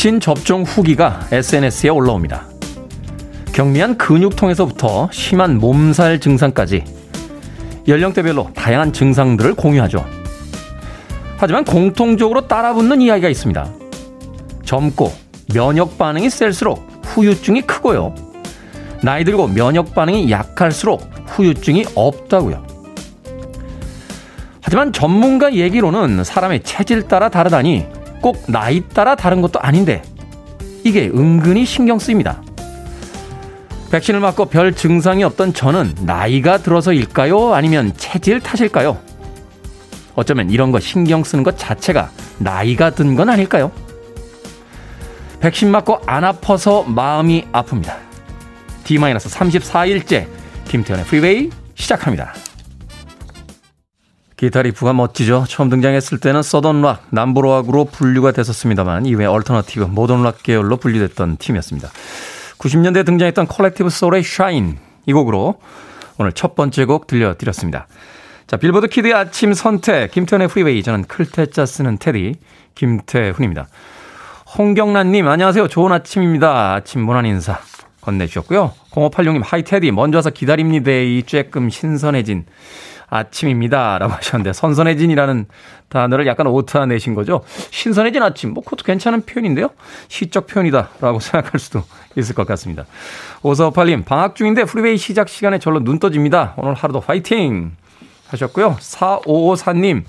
백신 접종 후기가 SNS에 올라옵니다. 경미한 근육통에서부터 심한 몸살 증상까지 연령대별로 다양한 증상들을 공유하죠. 하지만 공통적으로 따라붙는 이야기가 있습니다. 젊고 면역 반응이 셀수록 후유증이 크고요. 나이 들고 면역 반응이 약할수록 후유증이 없다고요. 하지만 전문가 얘기로는 사람의 체질 따라 다르다니 꼭 나이 따라 다른 것도 아닌데 이게 은근히 신경 쓰입니다. 백신을 맞고 별 증상이 없던 저는 나이가 들어서일까요? 아니면 체질 탓일까요? 어쩌면 이런 거 신경 쓰는 것 자체가 나이가 든 건 아닐까요? 백신 맞고 안 아파서 마음이 아픕니다. D-34일째 김태훈의 프리웨이 시작합니다. 기타 riff가 멋지죠. 처음 등장했을 때는 Southern rock, 남부 록으로 분류가 됐었습니다만 이후에 alternative, modern rock 계열로 분류됐던 팀이었습니다. 90년대에 등장했던 콜렉티브 소울의 Shine 이 곡으로 오늘 첫 번째 곡 들려드렸습니다. 자, 빌보드 kid의 아침 선택, 김태훈의 프리웨이. 저는 클 태 자 쓰는 테디, 김태훈입니다. 홍경란님, 안녕하세요. 좋은 아침입니다. 아침 문안 인사 건네주셨고요. 0586님, Hi 테디, 먼저 와서 기다립니다. 이 쬐끔 신선해진 아침입니다. 라고 하셨는데, 선선해진이라는 단어를 약간 오타 내신 거죠. 신선해진 아침, 뭐, 그것도 괜찮은 표현인데요. 시적 표현이다. 라고 생각할 수도 있을 것 같습니다. 오사오팔님, 방학 중인데 프리웨이 시작 시간에 절로 눈 떠집니다. 오늘 하루도 화이팅! 하셨고요. 4554님,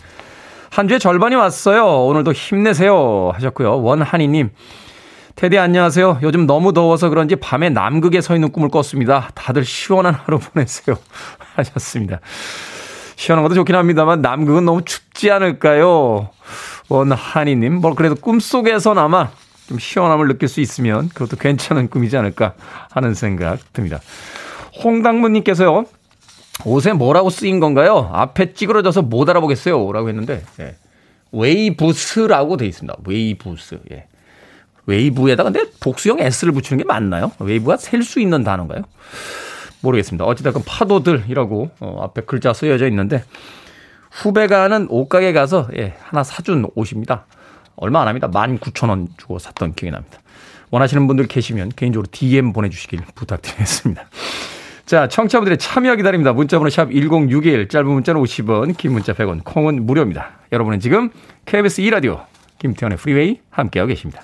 한 주의 절반이 왔어요. 오늘도 힘내세요. 하셨고요. 원한이님, 테디 안녕하세요. 요즘 너무 더워서 그런지 밤에 남극에 서 있는 꿈을 꿨습니다. 다들 시원한 하루 보내세요. 하셨습니다. 시원한 것도 좋긴 합니다만 남극은 너무 춥지 않을까요? 원한이님, 뭐 그래도 꿈속에서나마 좀 시원함을 느낄 수 있으면 그것도 괜찮은 꿈이지 않을까 하는 생각 듭니다. 홍당무님께서요. 옷에 뭐라고 쓰인 건가요? 앞에 찌그러져서 못 알아보겠어요. 라고 했는데, 예. Waves라고 돼 있습니다. Waves. 예. 웨이브에다가 근데 복수형 S를 붙이는 게 맞나요? 웨이브가 셀 수 있는 단어인가요? 모르겠습니다. 어찌됐건 파도들이라고 어, 앞에 글자 쓰여져 있는데 후배가 하는 옷가게 가서 예, 하나 사준 옷입니다. 얼마 안 합니다. 19,000원 주고 샀던 기억이 납니다. 원하시는 분들 계시면 개인적으로 DM 보내주시길 부탁드리겠습니다. 자, 청취자분들의 참여 기다립니다. 문자번호 샵 1061, 짧은 문자는 50원, 긴 문자 100원, 콩은 무료입니다. 여러분은 지금 KBS 2라디오 김태훈의 프리웨이 함께하고 계십니다.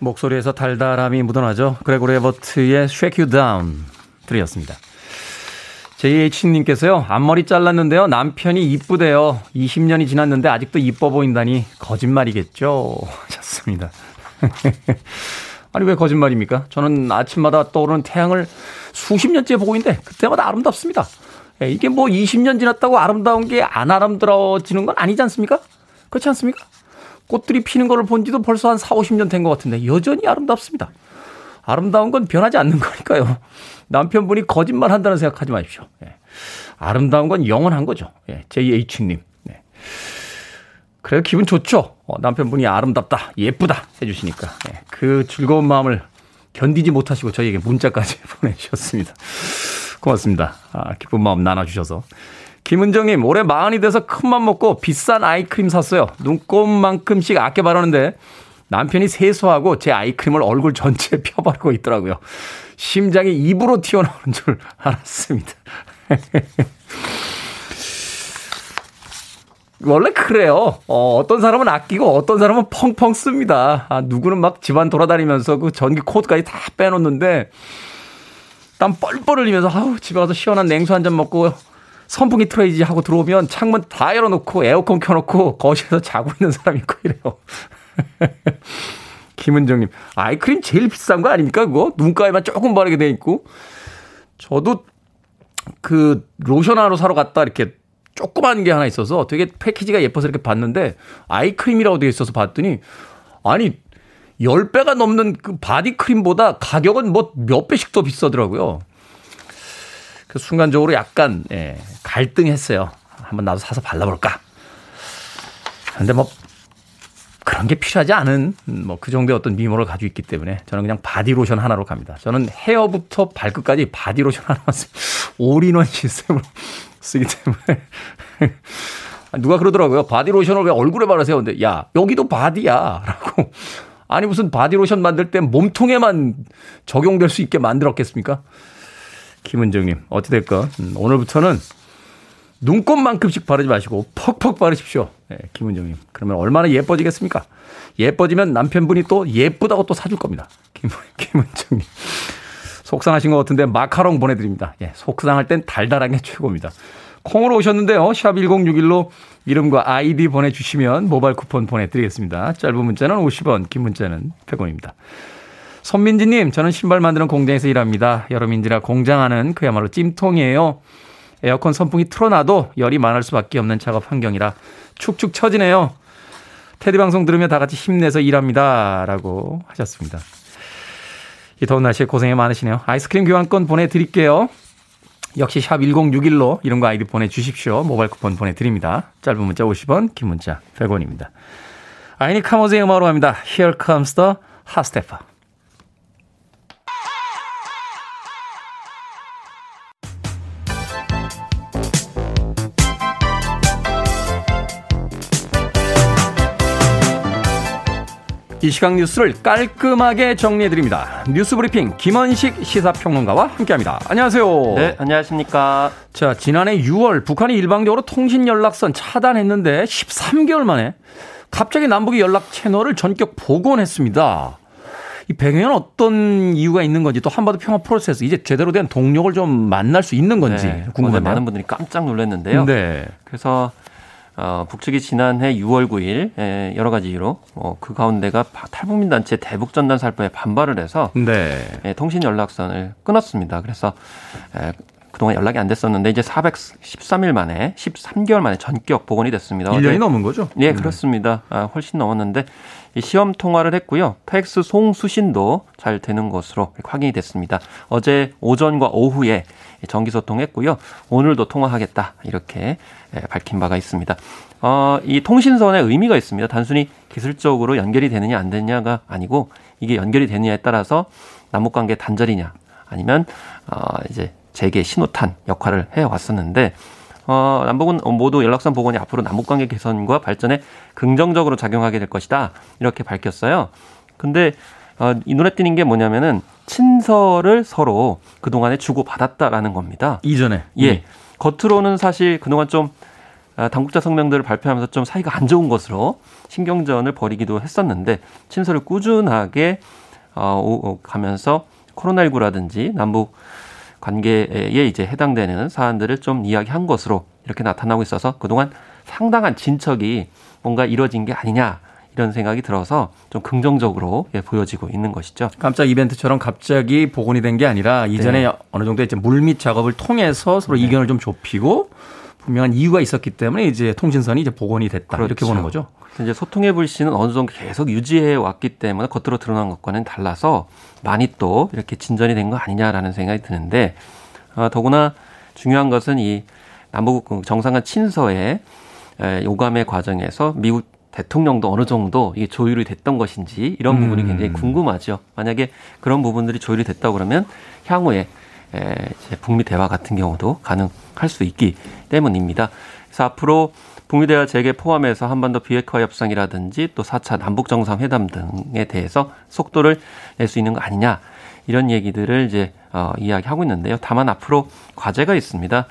목소리에서 달달함이 묻어나죠. 그레고리 에버트의 Shake You Down 들이었습니다. JH님께서요, 앞머리 잘랐는데요, 남편이 이쁘대요. 20년이 지났는데 아직도 이뻐 보인다니 거짓말이겠죠. 하셨습니다. 아니, 왜 거짓말입니까? 저는 아침마다 떠오르는 태양을 수십 년째 보고 있는데, 그때마다 아름답습니다. 예, 이게 뭐 20년 지났다고 아름다운 게 안 아름다워지는 건 아니지 않습니까? 그렇지 않습니까? 꽃들이 피는 거를 본 지도 벌써 한 4, 50년 된 것 같은데 여전히 아름답습니다. 아름다운 건 변하지 않는 거니까요. 남편분이 거짓말 한다는 생각하지 마십시오. 예. 아름다운 건 영원한 거죠. 예. JH님. 네. 그래요. 기분 좋죠. 어, 남편분이 아름답다, 예쁘다 해주시니까. 예. 그 즐거운 마음을 견디지 못하시고 저희에게 문자까지 보내주셨습니다. 고맙습니다. 아, 기쁜 마음 나눠주셔서. 김은정님, 올해 마흔이 돼서 큰맘 먹고 비싼 아이크림 샀어요. 눈곱만큼씩 아껴 바르는데 남편이 세수하고 제 아이크림을 얼굴 전체에 펴바르고 있더라고요. 심장이 입으로 튀어나오는 줄 알았습니다. 원래 그래요. 어, 어떤 사람은 아끼고 어떤 사람은 펑펑 씁니다. 아, 누구는 막 집안 돌아다니면서 그 전기 코드까지 다 빼놓는데 땀 뻘뻘 흘리면서 아우 집에 가서 시원한 냉수 한 잔 먹고 선풍기 틀어야지 하고 들어오면 창문 다 열어놓고 에어컨 켜놓고 거실에서 자고 있는 사람이 있고 이래요. 김은정님, 아이크림 제일 비싼 거 아닙니까? 그거? 눈가에만 조금 바르게 돼 있고. 저도 그 로션 하나 사러 갔다 이렇게 조그만 게 하나 있어서 되게 패키지가 예뻐서 이렇게 봤는데 아이크림이라고 되어 있어서 봤더니 아니 10배가 넘는 그 바디크림보다 가격은 뭐 몇 배씩 더 비싸더라고요. 그 순간적으로 약간 예, 갈등했어요. 한번 나도 사서 발라볼까. 근데 뭐 그런 게 필요하지 않은 뭐 그 정도의 어떤 미모를 가지고 있기 때문에 저는 그냥 바디로션 하나로 갑니다. 저는 헤어부터 발끝까지 바디로션 하나만 쓰 올인원 시스템으로 쓰기 때문에 누가 그러더라고요. 바디로션을 왜 얼굴에 바르세요? 근데 야 여기도 body야 라고 아니 무슨 바디로션 만들 때 몸통에만 적용될 수 있게 만들었겠습니까? 김은정님 어찌 될까? 음, 오늘부터는 눈곱만큼씩 바르지 마시고 퍽퍽 바르십시오. 네, 김은정님. 그러면 얼마나 예뻐지겠습니까? 예뻐지면 남편분이 또 예쁘다고 또 사줄 겁니다. 김, 김은정님. 속상하신 것 같은데 마카롱 보내드립니다. 예, 속상할 땐 달달한 게 최고입니다. 콩으로 오셨는데요. 샵 1061로 이름과 아이디 보내주시면 모바일 쿠폰 보내드리겠습니다. 짧은 문자는 50원, 긴 문자는 100원입니다. 손민지님, 저는 신발 만드는 공장에서 일합니다. 여름인지라 공장 안은 그야말로 찜통이에요. 에어컨 선풍기 틀어놔도 열이 많을 수밖에 없는 작업 환경이라 축축 처지네요. 테디 방송 들으며 다 같이 힘내서 일합니다. 라고 하셨습니다. 이 더운 날씨에 고생이 많으시네요. 아이스크림 교환권 보내드릴게요. 역시 샵 1061로 이런 거 아이디 보내주십시오. 모바일 쿠폰 보내드립니다. 짧은 문자 50원, 긴 문자 100원입니다. 아이니 카모즈의 음악으로 갑니다. Here comes the hot stepper. 이 시각 뉴스를 깔끔하게 정리해드립니다. 뉴스 브리핑 김원식 시사평론가와 함께합니다. 안녕하세요. 네, 안녕하십니까. 자, 지난해 6월 북한이 일방적으로 통신 연락선 차단했는데 13개월 만에 갑자기 남북의 연락 채널을 전격 복원했습니다. 이 배경에는 어떤 이유가 있는 건지 또 한반도 평화 프로세스 이제 제대로 된 동력을 좀 만날 수 있는 건지 네, 궁금한데요. 많은 분들이 깜짝 놀랐는데요. 네. 그래서 어, 북측이 지난해 6월 9일 에, 여러 가지 이유로 어, 그 가운데가 탈북민 단체 대북 전단 살포에 반발을 해서 네. 에, 통신 연락선을 끊었습니다. 그래서 에, 그동안 연락이 안 됐었는데 이제 413일 만에 13개월 만에 전격 복원이 됐습니다. 1년이 넘은 거죠? 예, 네, 그렇습니다. 아, 훨씬 넘었는데 시험 통화를 했고요. 팩스 송수신도 잘 되는 것으로 확인이 됐습니다. 어제 오전과 오후에 정기 소통했고요. 오늘도 통화하겠다 이렇게 예, 밝힌 바가 있습니다. 어, 이 통신선의 의미가 있습니다. 단순히 기술적으로 연결이 되느냐 안 되느냐가 아니고 이게 연결이 되느냐에 따라서 남북 관계 단절이냐 아니면 어, 이제 재개 신호탄 역할을 해 왔었는데 어, 남북은 모두 연락선 복원이 앞으로 남북 관계 개선과 발전에 긍정적으로 작용하게 될 것이다. 이렇게 밝혔어요. 근데 어, 이 눈에 띄는 게 뭐냐면은 친서를 서로 그 동안에 주고 받았다라는 겁니다. 이전에. 예. 겉으로는 사실 그동안 좀 아, 당국자 성명들을 발표하면서 좀 사이가 안 좋은 것으로 신경전을 벌이기도 했었는데 친서를 꾸준하게 어, 가면서 코로나19라든지 남북 관계에 이제 해당되는 사안들을 좀 이야기한 것으로 이렇게 나타나고 있어서 그동안 상당한 진척이 뭔가 이뤄진 게 아니냐 이런 생각이 들어서 좀 긍정적으로 예, 보여지고 있는 것이죠. 깜짝 이벤트처럼 갑자기 복원이 된 게 아니라 이전에 네. 어느 정도 이제 물밑 작업을 통해서 서로 네. 이견을 좀 좁히고 분명한 이유가 있었기 때문에 이제 통신선이 이제 복원이 됐다 그렇죠. 이렇게 보는 거죠. 이제 소통의 불씨는 어느 정도 계속 유지해 왔기 때문에 겉으로 드러난 것과는 달라서 많이 또 이렇게 진전이 된 거 아니냐라는 생각이 드는데 어, 더구나 중요한 것은 이 남북 정상간 친서의 요감의 과정에서 미국 대통령도 어느 정도 이게 조율이 됐던 것인지 이런 음. 부분이 굉장히 궁금하죠. 만약에 그런 부분들이 조율이 됐다 그러면 향후에 북미 대화 같은 경우도 가능할 수 있기 때문입니다. 그래서 앞으로 북미 대화 재개 포함해서 한반도 비핵화 협상이라든지 또 4차 남북 정상회담 등에 대해서 속도를 낼 수 있는 거 아니냐 이런 얘기들을 이제 어, 이야기하고 있는데요. 다만 앞으로 과제가 있습니다.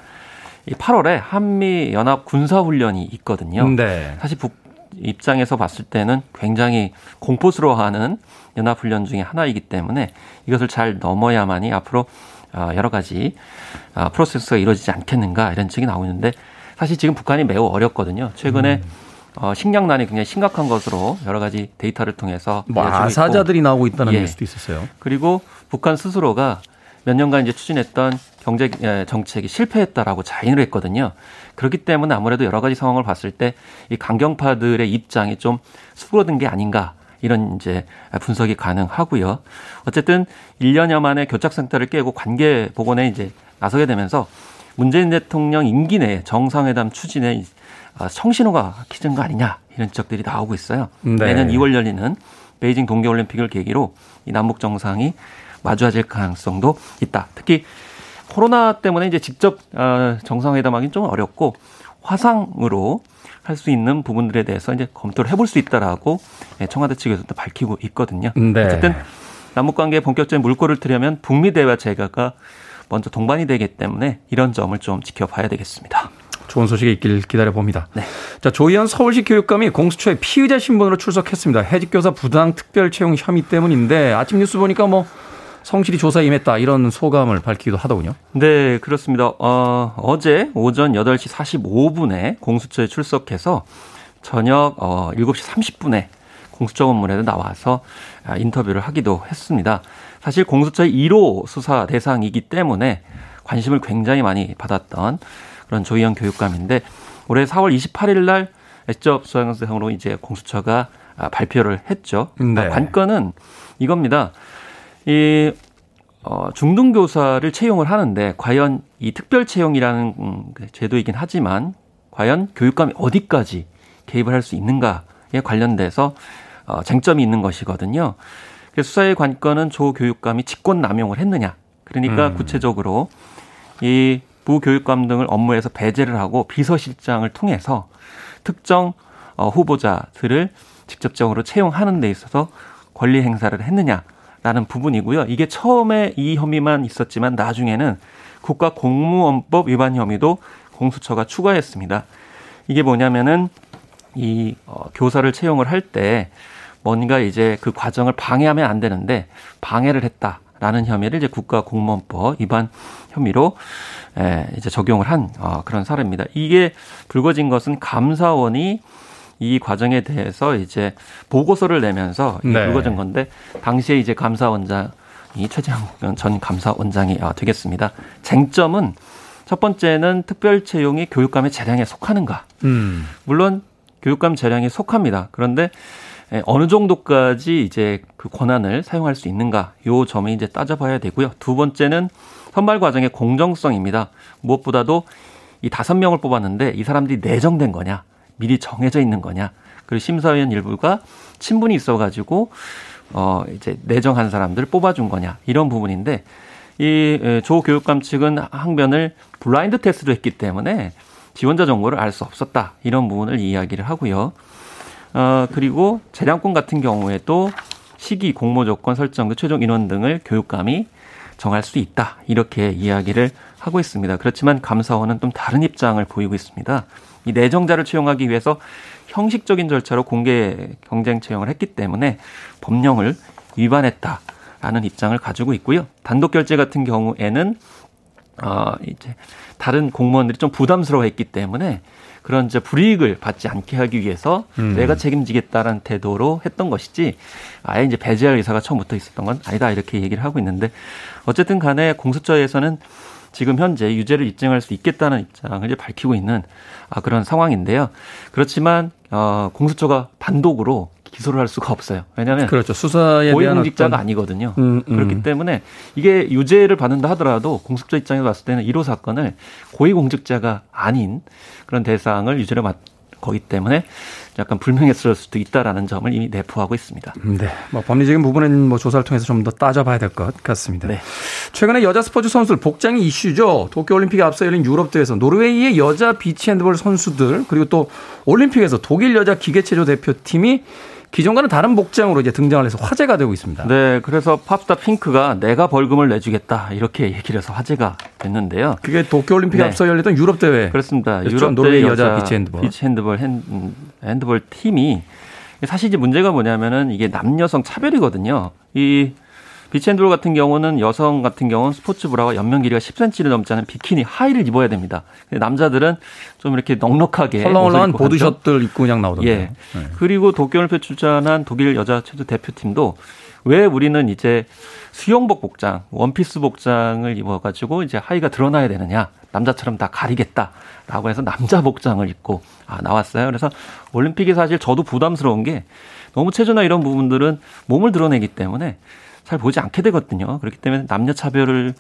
이 8월에 한미 연합 군사 훈련이 있거든요. 네. 사실 북 입장에서 봤을 때는 굉장히 공포스러워하는 연합 훈련 중의 하나이기 때문에 이것을 잘 넘어야만이 앞으로 어, 여러 가지 어, 프로세스가 이루어지지 않겠는가 이런 측이 나오고 있는데 사실 지금 북한이 매우 어렵거든요. 최근에 음. 어, 식량난이 굉장히 심각한 것으로 여러 가지 데이터를 통해서 뭐 아사자들이 나오고 있다는 예. 뉴스도 있었어요. 그리고 북한 스스로가 몇 년간 이제 추진했던 경제 예, 정책이 실패했다라고 자인을 했거든요. 그렇기 때문에 아무래도 여러 가지 상황을 봤을 때 이 강경파들의 입장이 좀 수그러든 게 아닌가 이런 이제 분석이 가능하고요. 어쨌든 1년여 만에 교착 상태를 깨고 관계 복원에 이제 나서게 되면서 문재인 대통령 임기 내에 정상회담 추진에 성신호가 키진 거 아니냐 이런 지적들이 나오고 있어요. 네. 내년 2월 열리는 베이징 동계올림픽을 계기로 이 남북 정상이 마주하질 가능성도 있다. 특히 코로나 때문에 이제 직접 어, 정상회담하기는 좀 어렵고 화상으로 할 수 있는 부분들에 대해서 이제 검토를 해볼 수 있다라고 예, 청와대 측에서도 밝히고 있거든요. 네. 어쨌든 남북 관계에 본격적인 물꼬를 트려면 북미 대화 제가가 먼저 동반이 되기 때문에 이런 점을 좀 지켜봐야 되겠습니다. 좋은 소식이 있길 기다려 봅니다. 네. 자, 조희연 서울시 교육감이 공수처에 피의자 신분으로 출석했습니다. 해직교사 부당 특별 채용 혐의 때문인데 아침 뉴스 보니까 뭐 성실히 조사에 임했다 이런 소감을 밝히기도 하더군요. 네, 그렇습니다. 어, 어제 오전 8시 45분에 공수처에 출석해서 저녁 어, 7시 30분에 공수처 건물에 나와서 아, 인터뷰를 하기도 했습니다. 사실 공수처의 1호 수사 대상이기 때문에 관심을 굉장히 많이 받았던 그런 조희영 교육감인데 올해 4월 28일 날 애적 수사대상으로 이제 공수처가 아, 발표를 했죠. 네. 관건은 이겁니다. 이 어, 중등교사를 채용을 하는데 과연 이 특별 채용이라는 음, 그 제도이긴 하지만 과연 교육감이 어디까지 개입을 할 수 있는가에 관련돼서 어, 쟁점이 있는 것이거든요. 수사의 관건은 조 교육감이 직권 남용을 했느냐. 그러니까 음. 구체적으로 이 부교육감 등을 업무에서 배제를 하고 비서실장을 통해서 특정 어, 후보자들을 직접적으로 채용하는 데 있어서 권리 행사를 했느냐. 라는 부분이고요. 이게 처음에 이 혐의만 있었지만 나중에는 국가공무원법 위반 혐의도 공수처가 추가했습니다. 이게 뭐냐면은 이 어, 교사를 채용을 할때 뭔가 이제 그 과정을 방해하면 안 되는데 방해를 했다 라는 혐의를 이제 국가공무원법 위반 혐의로 에, 이제 적용을 한 어, 그런 사례입니다. 이게 불거진 것은 감사원이 이 과정에 대해서 이제 보고서를 내면서 네. 불거진 건데 당시에 이제 감사원장이 최재형 전 감사원장이 아, 되겠습니다. 쟁점은 첫 번째는 특별 채용이 교육감의 재량에 속하는가. 음. 물론 교육감 재량에 속합니다. 그런데 어느 정도까지 이제 그 권한을 사용할 수 있는가. 요 점이 이제 따져봐야 되고요. 두 번째는 선발 과정의 공정성입니다. 무엇보다도 이 다섯 명을 뽑았는데 이 사람들이 내정된 거냐. 미리 정해져 있는 거냐. 그리고 심사위원 일부가 친분이 있어가지고 어 이제 내정한 사람들을 뽑아준 거냐 이런 부분인데 이 조 교육감 측은 항변을 블라인드 테스트로 했기 때문에 지원자 정보를 알 수 없었다 이런 부분을 이야기를 하고요. 어 그리고 재량권 같은 경우에도 시기, 공모 조건 설정, 그 최종 인원 등을 교육감이 정할 수 있다 이렇게 이야기를 하고 있습니다. 그렇지만 감사원은 좀 다른 입장을 보이고 있습니다. 이 내정자를 채용하기 위해서 형식적인 절차로 공개 경쟁 채용을 했기 때문에 법령을 위반했다라는 입장을 가지고 있고요. 단독 결제 같은 경우에는 어 이제 다른 공무원들이 좀 부담스러워했기 때문에 그런 이제 불이익을 받지 않게 하기 위해서 음. 내가 책임지겠다라는 태도로 했던 것이지 아예 이제 배제할 의사가 처음부터 있었던 건 아니다 이렇게 얘기를 하고 있는데 어쨌든 간에 공수처에서는 지금 현재 유죄를 입증할 수 있겠다는 입장을 이제 밝히고 있는 아, 그런 상황인데요. 그렇지만 어, 공수처가 단독으로 기소를 할 수가 없어요. 왜냐하면 그렇죠. 수사에 고위공직자가 어떤... 아니거든요. 음, 음. 그렇기 때문에 이게 유죄를 받는다 하더라도 공수처 입장에서 봤을 때는 1호 사건을 고위공직자가 아닌 그런 대상을 유죄를 받 거기 때문에 약간 불명예스러울 수도 있다라는 점을 이미 내포하고 있습니다. 네. 뭐 법리적인 부분은 뭐 조사를 통해서 좀 더 따져봐야 될 것 같습니다. 네. 최근에 여자 스포츠 선수들 복장이 이슈죠. 도쿄올림픽에 앞서 열린 유럽대회에서 노르웨이의 여자 비치 핸드볼 선수들 그리고 또 올림픽에서 독일 여자 기계체조 대표팀이 기존과는 다른 복장으로 이제 등장을 해서 화제가 되고 있습니다. 네, 그래서 팝스타 핑크가 내가 벌금을 내주겠다 이렇게 얘기를 해서 화제가 됐는데요. 그게 도쿄올림픽 에 네. 앞서 열렸던 유럽 대회. 그렇습니다. 유럽 노르웨이 여자, 비치 핸드볼. 비치 핸드볼 핸, 핸드볼 팀이 사실 이제 문제가 뭐냐면은 이게 남녀성 차별이거든요. 이 비치 핸드볼 같은 경우는 여성 같은 경우는 스포츠 브라와 옆면 길이가 10cm를 넘지 않은 비키니 하의를 입어야 됩니다. 근데 남자들은 좀 이렇게 넉넉하게 헐렁헐렁한 보드셔츠를 입고 그냥 나오던데. 예. 네. 그리고 도쿄올림픽 출전한 독일 여자 체조 대표팀도 왜 우리는 이제 수영복 복장, 원피스 복장을 입어가지고 이제 하의가 드러나야 되느냐. 남자처럼 다 가리겠다라고 해서 남자 복장을 입고 아, 나왔어요. 그래서 올림픽이 사실 저도 부담스러운 게 너무 체조나 이런 부분들은 몸을 드러내기 때문에 잘 보지 않게 되거든요. 그렇기 때문에 남녀 차별을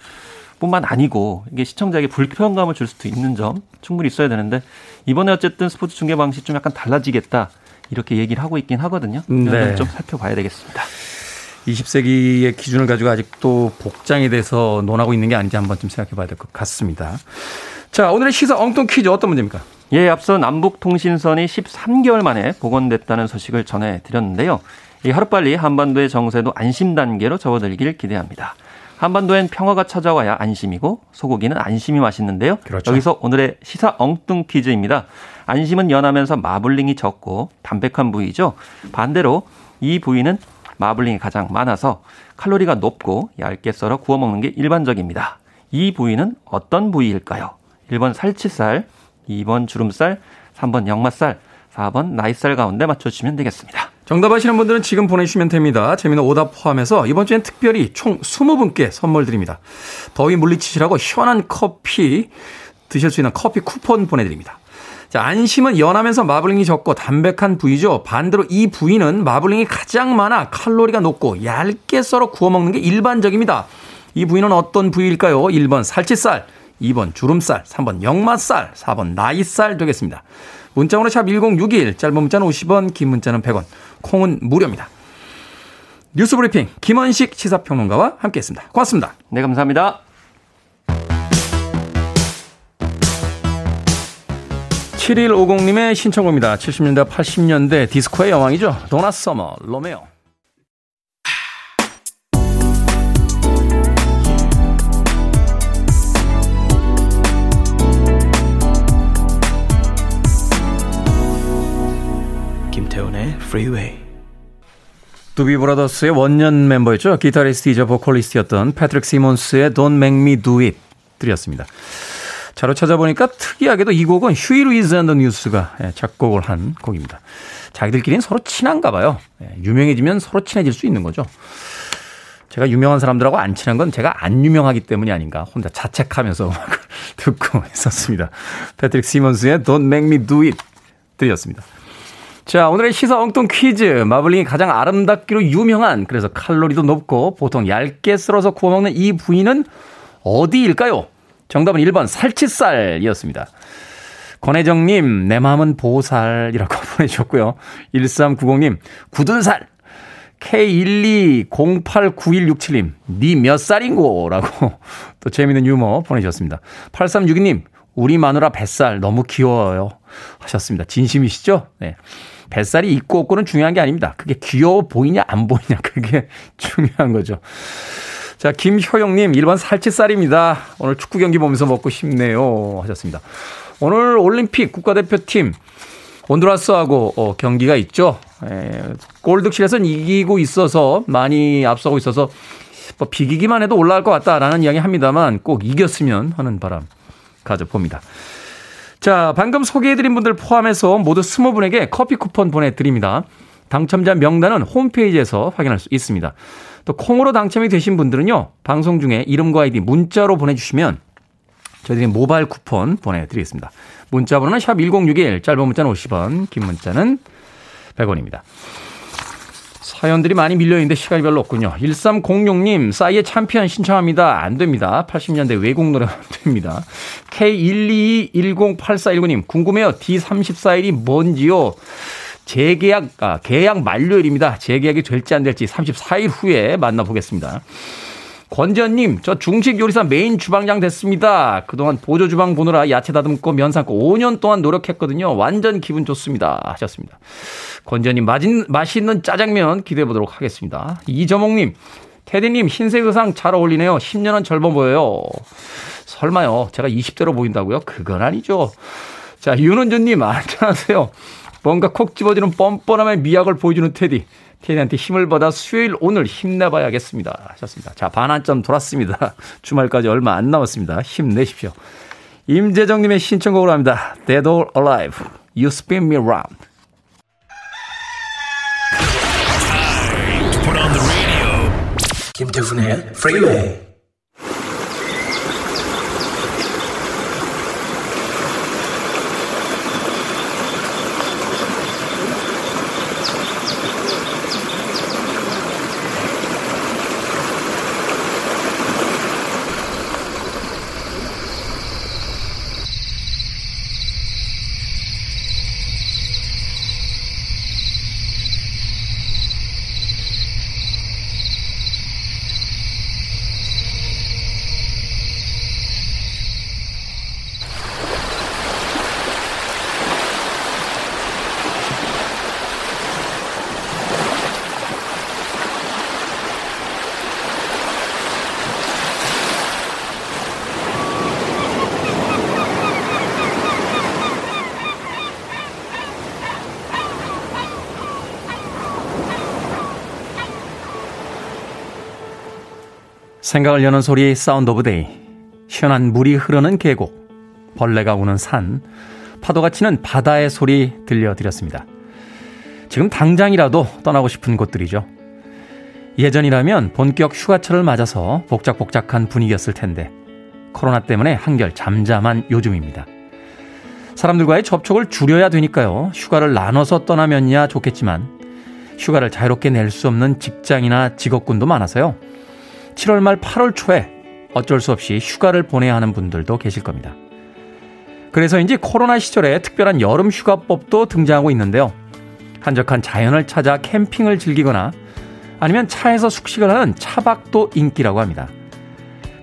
뿐만 아니고 이게 시청자에게 불편감을 줄 수도 있는 점 충분히 있어야 되는데 이번에 어쨌든 스포츠 중계 방식 좀 약간 달라지겠다 이렇게 얘기를 하고 있긴 하거든요. 네. 좀 살펴봐야 되겠습니다. 20세기의 기준을 가지고 아직도 복장에 대해서 논하고 있는 게 아닌지 한번 좀 생각해 봐야 될 것 같습니다. 자, 오늘의 시사 엉뚱 퀴즈 어떤 문제입니까? 예, 앞서 남북통신선이 13개월 만에 복원됐다는 소식을 전해드렸는데요. 이 하루빨리 한반도의 정세도 안심 단계로 접어들길 기대합니다. 한반도엔 평화가 찾아와야 안심이고 소고기는 안심이 맛있는데요. 그렇죠. 여기서 오늘의 시사 엉뚱 퀴즈입니다. 안심은 연하면서 마블링이 적고 담백한 부위죠. 반대로 이 부위는 마블링이 가장 많아서 칼로리가 높고 얇게 썰어 구워 먹는 게 일반적입니다. 이 부위는 어떤 부위일까요? 1번 살치살, 2번 주름살, 3번 역맛살, 4번 나이살 가운데 맞춰주시면 되겠습니다. 정답 아시는 분들은 지금 보내주시면 됩니다. 재미는 오답 포함해서 이번 주엔 특별히 총 20분께 선물 드립니다. 더위 물리치시라고 시원한 커피 드실 수 있는 커피 쿠폰 보내드립니다. 자, 안심은 연하면서 마블링이 적고 담백한 부위죠. 반대로 이 부위는 마블링이 가장 많아 칼로리가 높고 얇게 썰어 구워 먹는 게 일반적입니다. 이 부위는 어떤 부위일까요? 1번 살치살, 2번 주름살, 3번 역맛살, 4번 나이살 되겠습니다. 문자번호 샵 1061, 짧은 문자는 50원, 긴 문자는 100원, 콩은 무료입니다. 뉴스 브리핑 김원식 시사평론가와 함께했습니다. 고맙습니다. 네, 감사합니다. 7150님의 신청곡입니다. 70년대, 80년대 디스코의 여왕이죠. 도나 서머, Romeo. Freeway. 두비 브라더스의 원년 멤버였죠. 기타리스트이자 보컬리스트였던 패트릭 시몬스의 Don't Make Me Do It 들으셨습니다. 자료 찾아보니까 특이하게도 이 곡은 휴이 루이스 앤 더 뉴스가 예, 작곡을 한 곡입니다. 자기들끼리는 서로 친한가 봐요. 예, 유명해지면 서로 친해질 수 있는 거죠. 제가 유명한 사람들하고 안 친한 건 제가 안 유명하기 때문이 아닌가 혼자 자책하면서 듣고 있었습니다. 패트릭 시몬스의 Don't Make Me Do It 들이었습니다. 자, 오늘의 시사 엉뚱 퀴즈. 마블링이 가장 아름답기로 유명한, 그래서 칼로리도 높고 보통 얇게 썰어서 구워 먹는 이 부위는 어디일까요? 정답은 1번 살치살이었습니다. 권혜정님, 내 마음은 보살이라고 보내주셨고요. 1390님, 굳은 살. K12089167님, 니 몇 살인고? 라고 또 재미있는 유머 보내주셨습니다. 8362님, 우리 마누라 뱃살 너무 귀여워요. 하셨습니다. 진심이시죠? 네. 뱃살이 있고 없고는 중요한 게 아닙니다. 그게 귀여워 보이냐 안 보이냐 그게 중요한 거죠. 자, 김효영님 1번 살치살입니다. 오늘 축구 경기 보면서 먹고 싶네요 하셨습니다. 오늘 올림픽 국가대표팀 온두라스하고 어, 경기가 있죠. 에, 골득실에서는 이기고 있어서 많이 앞서고 있어서 뭐 비기기만 해도 올라갈 것 같다라는 이야기 합니다만 꼭 이겼으면 하는 바람 가져봅니다. 자, 방금 소개해드린 분들 포함해서 모두 스무 분에게 커피 쿠폰 보내드립니다. 당첨자 명단은 홈페이지에서 확인할 수 있습니다. 또 콩으로 당첨이 되신 분들은요, 방송 중에 이름과 아이디 문자로 보내주시면 저희들이 모바일 쿠폰 보내드리겠습니다. 문자 번호는 샵 1061, 짧은 문자는 50원, 긴 문자는 100원입니다. 사연들이 많이 밀려있는데 시간이 별로 없군요. 1306님, 싸이의 챔피언 신청합니다. 안 됩니다. 80년대 외국 노래가 안 됩니다. K122108419님, 궁금해요. D34일이 뭔지요? 재계약, 아, 계약 만료일입니다. 재계약이 될지 안 될지 34일 후에 만나보겠습니다. 권지현님, 저 중식 요리사 메인 주방장 됐습니다. 그동안 보조 주방 보느라 야채 다듬고 면 삶고 5년 동안 노력했거든요. 완전 기분 좋습니다. 하셨습니다. 권지현님, 맛있는 짜장면 기대해 보도록 하겠습니다. 이저몽님, 테디님, 흰색 의상 잘 어울리네요. 10년은 젊어 보여요. 설마요. 제가 20대로 보인다고요? 그건 아니죠. 자, 윤은주님, 안녕하세요. 뭔가 콕 집어주는 뻔뻔함의 미학을 보여주는 테디. 테디한테 힘을 받아 수요일 오늘 힘내봐야겠습니다. 하셨습니다. 자, 반환점 돌았습니다. 주말까지 얼마 안 남았습니다. 힘내십시오. 임재정님의 신청곡으로 합니다. Dead or Alive, You Spin Me Round. 김태훈의 Freeway. 생각을 여는 소리 Sound of Day. 시원한 물이 흐르는 계곡. 벌레가 우는 산. 파도가 치는 바다의 소리 들려드렸습니다. 지금 당장이라도 떠나고 싶은 곳들이죠. 예전이라면 본격 휴가철을 맞아서 복작복작한 분위기였을 텐데 코로나 때문에 한결 잠잠한 요즘입니다. 사람들과의 접촉을 줄여야 되니까요. 휴가를 나눠서 떠나면야 좋겠지만 휴가를 자유롭게 낼 수 없는 직장이나 직업군도 많아서요. 7월 말 8월 초에 어쩔 수 없이 휴가를 보내야 하는 분들도 계실 겁니다. 그래서인지 코로나 시절에 특별한 여름 휴가법도 등장하고 있는데요. 한적한 자연을 찾아 캠핑을 즐기거나 아니면 차에서 숙식을 하는 차박도 인기라고 합니다.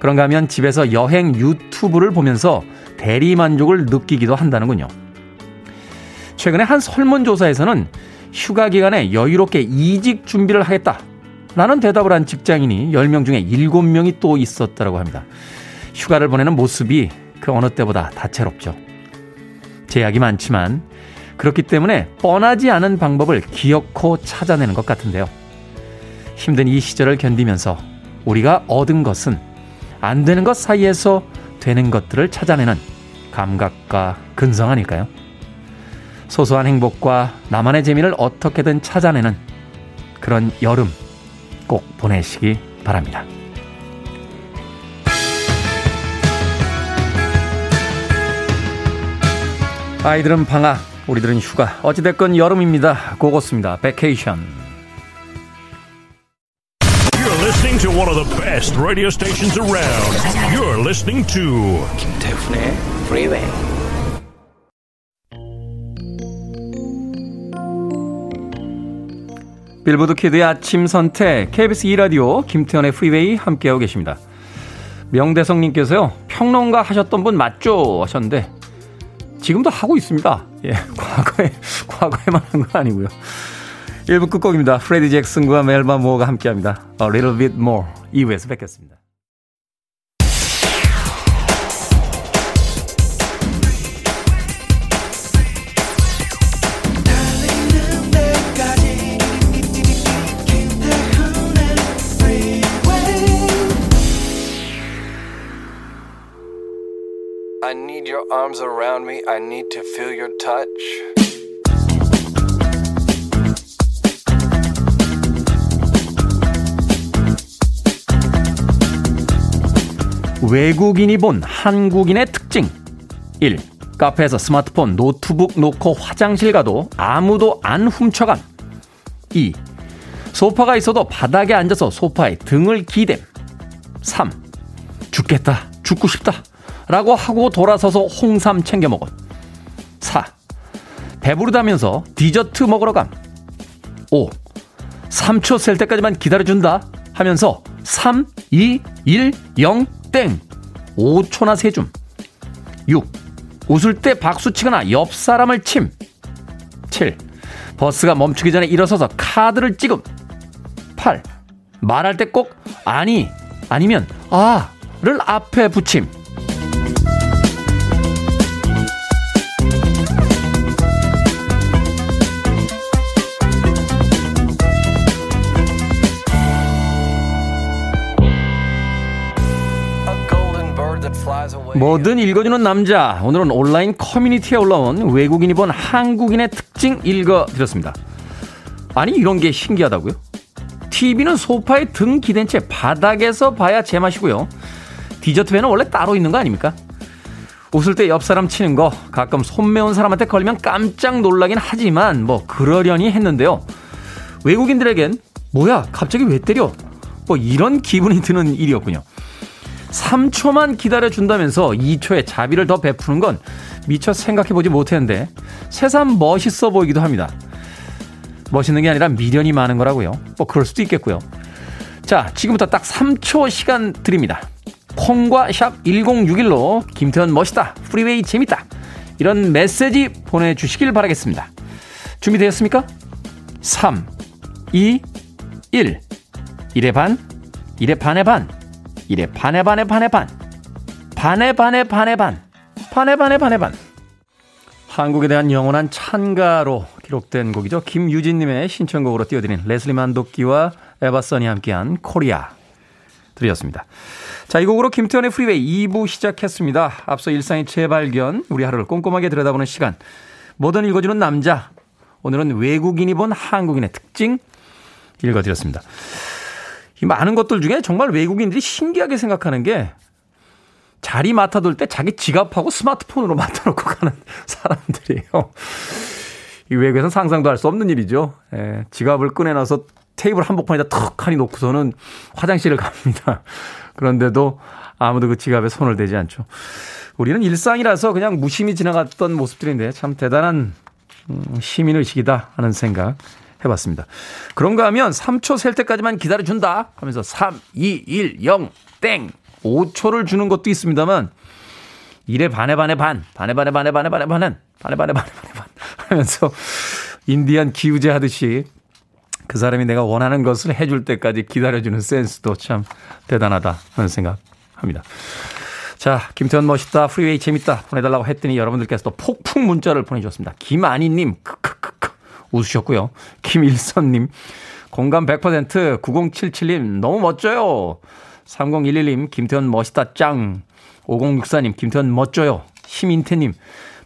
그런가 하면 집에서 여행 유튜브를 보면서 대리 만족을 느끼기도 한다는군요. 최근에 한 설문조사에서는 휴가 기간에 여유롭게 이직 준비를 하겠다 라는 대답을 한 직장인이 10명 중에 7명이 또 있었다고 합니다. 휴가를 보내는 모습이 그 어느 때보다 다채롭죠. 제약이 많지만 그렇기 때문에 뻔하지 않은 방법을 기어코 찾아내는 것 같은데요. 힘든 이 시절을 견디면서 우리가 얻은 것은 안 되는 것 사이에서 되는 것들을 찾아내는 감각과 근성 아닐까요? 소소한 행복과 나만의 재미를 어떻게든 찾아내는 그런 여름 꼭 보내시기 바랍니다. 아이들은 방학, 우리들은 휴가. 어찌됐건 여름입니다. Go-Go's입니다. Vacation. You're listening to one of the best radio stations around. You're listening to 김태훈의 Freeway. Billboard kid의 아침 선택 KBS 2라디오 김태훈의 Freeway 함께하고 계십니다. 명대성님께서요. 평론가 하셨던 분 맞죠? 하셨는데 지금도 하고 있습니다. 예, 과거에 과거에만 한 거 아니고요. 1부 끝곡입니다. 프레디 잭슨과 멜바 모어가 함께합니다. A Little Bit More 2부에서 뵙겠습니다. Arms around me. I need to feel your touch. 외국인이 본 한국인의 특징 1. 카페에서 스마트폰, 노트북 놓고 화장실 가도 아무도 안 훔쳐감 2. 소파가 있어도 바닥에 앉아서 소파에 등을 기댐 3. 죽겠다, 죽고 싶다 라고 하고 돌아서서 홍삼 챙겨 먹어. 4. 배부르다면서 디저트 먹으러 감. 5. 3초 셀 때까지만 기다려준다 하면서 3, 2, 1, 0, 땡. 5초나 세줌. 6. 웃을 때 박수 치거나 옆 사람을 침. 7. 버스가 멈추기 전에 일어서서 카드를 찍음. 8. 말할 때 꼭 아니, 아니면 아 를 앞에 붙임. 뭐든 읽어주는 남자. 오늘은 온라인 커뮤니티에 올라온 외국인이 본 한국인의 특징 읽어드렸습니다. 아니, 이런 게 신기하다고요? TV는 소파에 등 기댄 채 바닥에서 봐야 제맛이고요. 디저트회는 원래 따로 있는 거 아닙니까? 웃을 때 옆 사람 치는 거 가끔 손 매운 사람한테 걸리면 깜짝 놀라긴 하지만 뭐 그러려니 했는데요. 외국인들에겐 뭐야 갑자기 왜 때려? 뭐 이런 기분이 드는 일이었군요. 3초만 기다려준다면서 2초의 자비를 더 베푸는 건 미처 생각해보지 못했는데 새삼 멋있어 보이기도 합니다. 멋있는 게 아니라 미련이 많은 거라고요. 뭐 그럴 수도 있겠고요. 자, 지금부터 딱 3초 시간 드립니다. 콩과 샵 1061로 김태훈 멋있다. Freeway 재밌다. 이런 메시지 보내주시길 바라겠습니다. 준비되셨습니까? 3, 2, 1. 1의 반, 1의 반의 반, 1의 반의 반의 반의 반, 반의 반의 반의 반, 반의 반의 반의 반. 한국에 대한 영원한 찬가로 기록된 곡이죠. 김유진님의 신청곡으로 띄워드린 레슬리 만도끼와 에바 선이 함께한 코리아 들으셨습니다. 자, 이 곡으로 김태훈의 Freeway 2부 시작했습니다. 앞서 일상의 재발견, 우리 하루를 꼼꼼하게 들여다보는 시간. 뭐든 읽어주는 남자. 오늘은 외국인이 본 한국인의 특징 읽어드렸습니다. 이 많은 것들 중에 정말 외국인들이 신기하게 생각하는 게 자리 맡아둘 때 자기 지갑하고 스마트폰으로 맡아놓고 가는 사람들이에요. 이 외국에서는 상상도 할 수 없는 일이죠. 예, 지갑을 꺼내놔서 테이블 한복판에다 턱 하니 놓고서는 화장실을 갑니다. 그런데도 아무도 그 지갑에 손을 대지 않죠. 우리는 일상이라서 그냥 무심히 지나갔던 모습들인데 참 대단한 음, 시민의식이다 하는 생각 해봤습니다. 그런가 하면 3초 셀 때까지만 기다려준다 하면서 3, 2, 1, 0, 땡 5초를 주는 것도 있습니다만 1에 반에 반에 반, 반에 반에 반에 반에 반에 반은 반에 반에 반에 반에 반 하면서 인디안 기우제 하듯이 그 사람이 내가 원하는 것을 해줄 때까지 기다려주는 센스도 참 대단하다 하는 생각합니다. 자, 김태훈 멋있다, Freeway 재밌다 보내달라고 했더니 여러분들께서도 폭풍 문자를 보내주셨습니다. 김아니님, 크크크크 웃으셨고요. 김일선님, 공감 100%, 9077님, 너무 멋져요. 3011님, 김태훈 멋있다, 짱. 5064님, 김태훈 멋져요. 심인태님,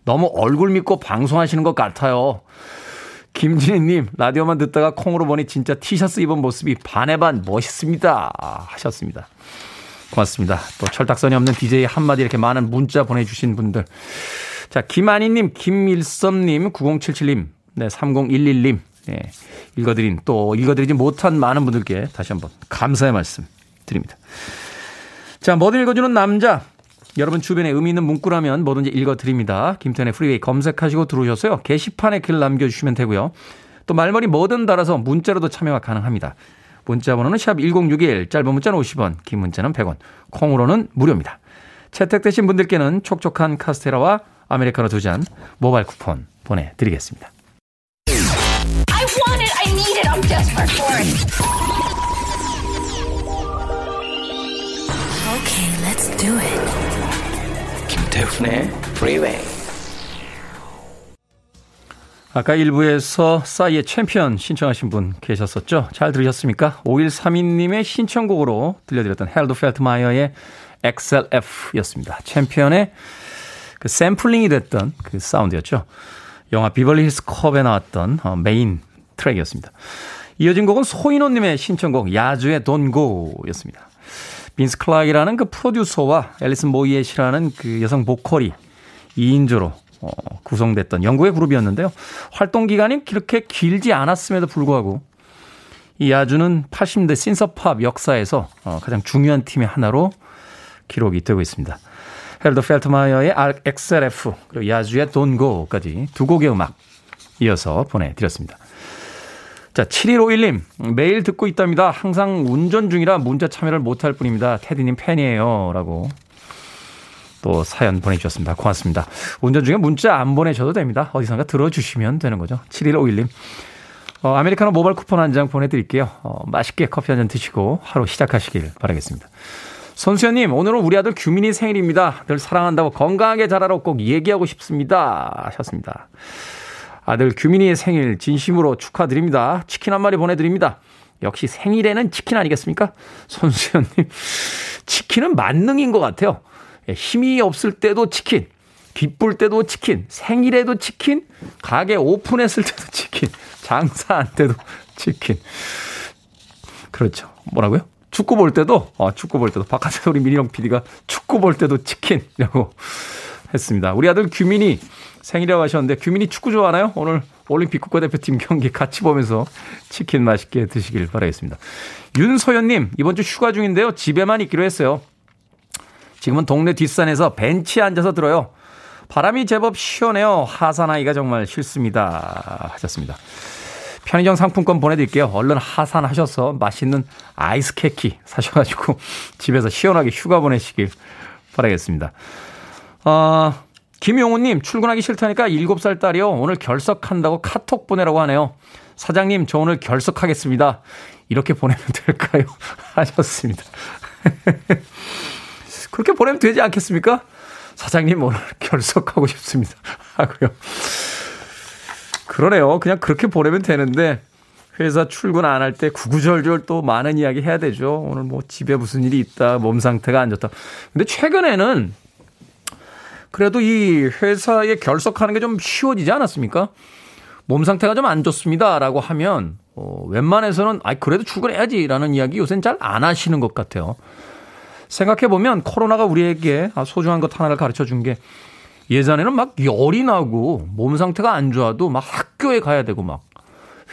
너무 얼굴 믿고 방송하시는 것 같아요. 김진희님, 라디오만 듣다가 콩으로 보니 진짜 티셔츠 입은 모습이 반에 반 멋있습니다. 하셨습니다. 고맙습니다. 또 철딱서니 없는 DJ 한마디 이렇게 많은 문자 보내주신 분들. 자, 김한희님, 김일섭님, 9077님, 네, 3011님, 네, 읽어드린, 또 읽어드리지 못한 많은 분들께 다시 한번 감사의 말씀 드립니다. 자, 뭐든 읽어주는 남자. 여러분 주변에 의미 있는 문구라면 뭐든지 읽어드립니다. 김태훈의 Freeway 검색하시고 들어오셔서요. 게시판에 글 남겨주시면 되고요. 또 말머리 뭐든 달아서 문자로도 참여가 가능합니다. 문자 번호는 샵 1061, 짧은 문자는 50원, 긴 문자는 100원, 콩으로는 무료입니다. 채택되신 분들께는 촉촉한 카스테라와 아메리카노 두 잔 모바일 쿠폰 보내드리겠습니다. Need it, I'm desperate for it. Okay, let's do it. 김태훈의 프리웨이 아까 1부에서 싸이의 챔피언 신청하신 분 계셨었죠? 잘 들으셨습니까? 5132님의 신청곡으로 들려드렸던 해롤드 펠트마이어의 Axel F였습니다. 챔피언의 그 샘플링이 됐던 그 사운드였죠. 영화 Beverly Hills Cop에 나왔던 어, 메인 트랙이었습니다. 이어진 곡은 소인호님의 신청곡 Yazoo의 Don't Go였습니다. 빈스 클락이라는 그 프로듀서와 앨리슨 모이엣이라는 그 여성 보컬이 2인조로 어, 구성됐던 영국의 그룹이었는데요. 활동 기간이 그렇게 길지 않았음에도 불구하고 이 야주는 80대 신서팝 역사에서 어, 가장 중요한 팀의 하나로 기록이 되고 있습니다. 헬더 펠트마이어의 XLF 그리고 야주의 돈고까지 두 곡의 음악 이어서 보내드렸습니다. 자, 7151님, 매일 듣고 있답니다. 항상 운전 중이라 문자 참여를 못할 뿐입니다. 테디님 팬이에요. 라고 또 사연 보내주셨습니다. 고맙습니다. 운전 중에 문자 안 보내셔도 됩니다. 어디선가 들어주시면 되는 거죠. 7151님. 어, 아메리카노 모바일 쿠폰 한 장 보내드릴게요. 어, 맛있게 커피 한 잔 드시고 하루 시작하시길 바라겠습니다. 손수연님, 오늘은 우리 아들 규민이 생일입니다. 늘 사랑한다고 건강하게 자라라고 꼭 얘기하고 싶습니다. 하셨습니다. 아들 규민이의 생일 진심으로 축하드립니다. 치킨 한 마리 보내드립니다. 역시 생일에는 치킨 아니겠습니까? 손수연님. 치킨은 만능인 것 같아요. 예, 힘이 없을 때도 치킨, 기쁠 때도 치킨, 생일에도 치킨, 가게 오픈했을 때도 치킨, 장사할 때도 치킨. 그렇죠. 뭐라고요? 축구 볼 때도, 어, 축구 볼 때도, 바깥에서 우리 민희영 PD가 축구 볼 때도 치킨이라고 했습니다. 우리 아들 규민이 생일이라고 하셨는데, 규민이 축구 좋아하나요? 오늘 올림픽 국가대표팀 경기 같이 보면서 치킨 맛있게 드시길 바라겠습니다. 윤소연님, 이번 주 휴가 중인데요. 집에만 있기로 했어요. 지금은 동네 뒷산에서 벤치에 앉아서 들어요. 바람이 제법 시원해요. 하산하기가 정말 싫습니다. 하셨습니다. 편의점 상품권 보내드릴게요. 얼른 하산하셔서 맛있는 아이스 케키 사셔가지고 집에서 시원하게 휴가 보내시길 바라겠습니다. 어, 김용우님, 출근하기 싫다니까 7살 딸이요. 오늘 결석한다고 카톡 보내라고 하네요. 사장님, 저 오늘 결석하겠습니다. 이렇게 보내면 될까요? 하셨습니다. 그렇게 보내면 되지 않겠습니까? 사장님, 오늘 결석하고 싶습니다. 하고요. 그러네요. 그냥 그렇게 보내면 되는데 회사 출근 안 할 때 구구절절 또 많은 이야기 해야 되죠. 오늘 뭐 집에 무슨 일이 있다, 몸 상태가 안 좋다. 근데 최근에는 그래도 이 회사에 결석하는 게 좀 쉬워지지 않았습니까? 몸 상태가 좀 안 좋습니다라고 하면 어, 웬만해서는 아 그래도 출근해야지라는 이야기 요새는 잘 안 하시는 것 같아요. 생각해 보면 코로나가 우리에게 소중한 것 하나를 가르쳐 준 게 예전에는 막 열이 나고 몸 상태가 안 좋아도 막 학교에 가야 되고 막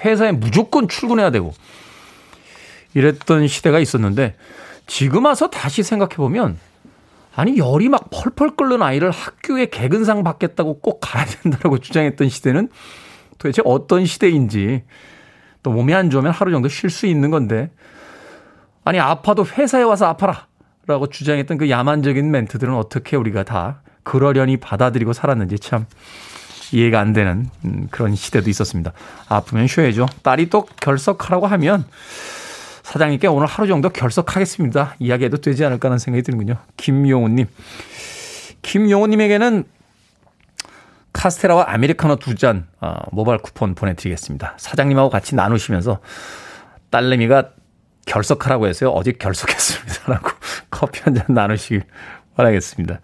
회사에 무조건 출근해야 되고 이랬던 시대가 있었는데 지금 와서 다시 생각해 보면 아니 열이 막 펄펄 끓는 아이를 학교에 개근상 받겠다고 꼭 가야 된다고 주장했던 시대는 도대체 어떤 시대인지 또 몸이 안 좋으면 하루 정도 쉴 수 있는 건데 아니 아파도 회사에 와서 아파라 라고 주장했던 그 야만적인 멘트들은 어떻게 우리가 다 그러려니 받아들이고 살았는지 참 이해가 안 되는 음, 그런 시대도 있었습니다. 아프면 쉬어야죠. 딸이 또 결석하라고 하면 사장님께 오늘 하루 정도 결석하겠습니다. 이야기해도 되지 않을까 하는 생각이 드는군요. 김용훈님. 김용훈님에게는 카스테라와 아메리카노 두잔 어, 모바일 쿠폰 보내드리겠습니다. 사장님하고 같이 나누시면서 딸내미가 결석하라고 해서요. 어제 결석했습니다. 라고 커피 한 잔 나누시길 바라겠습니다.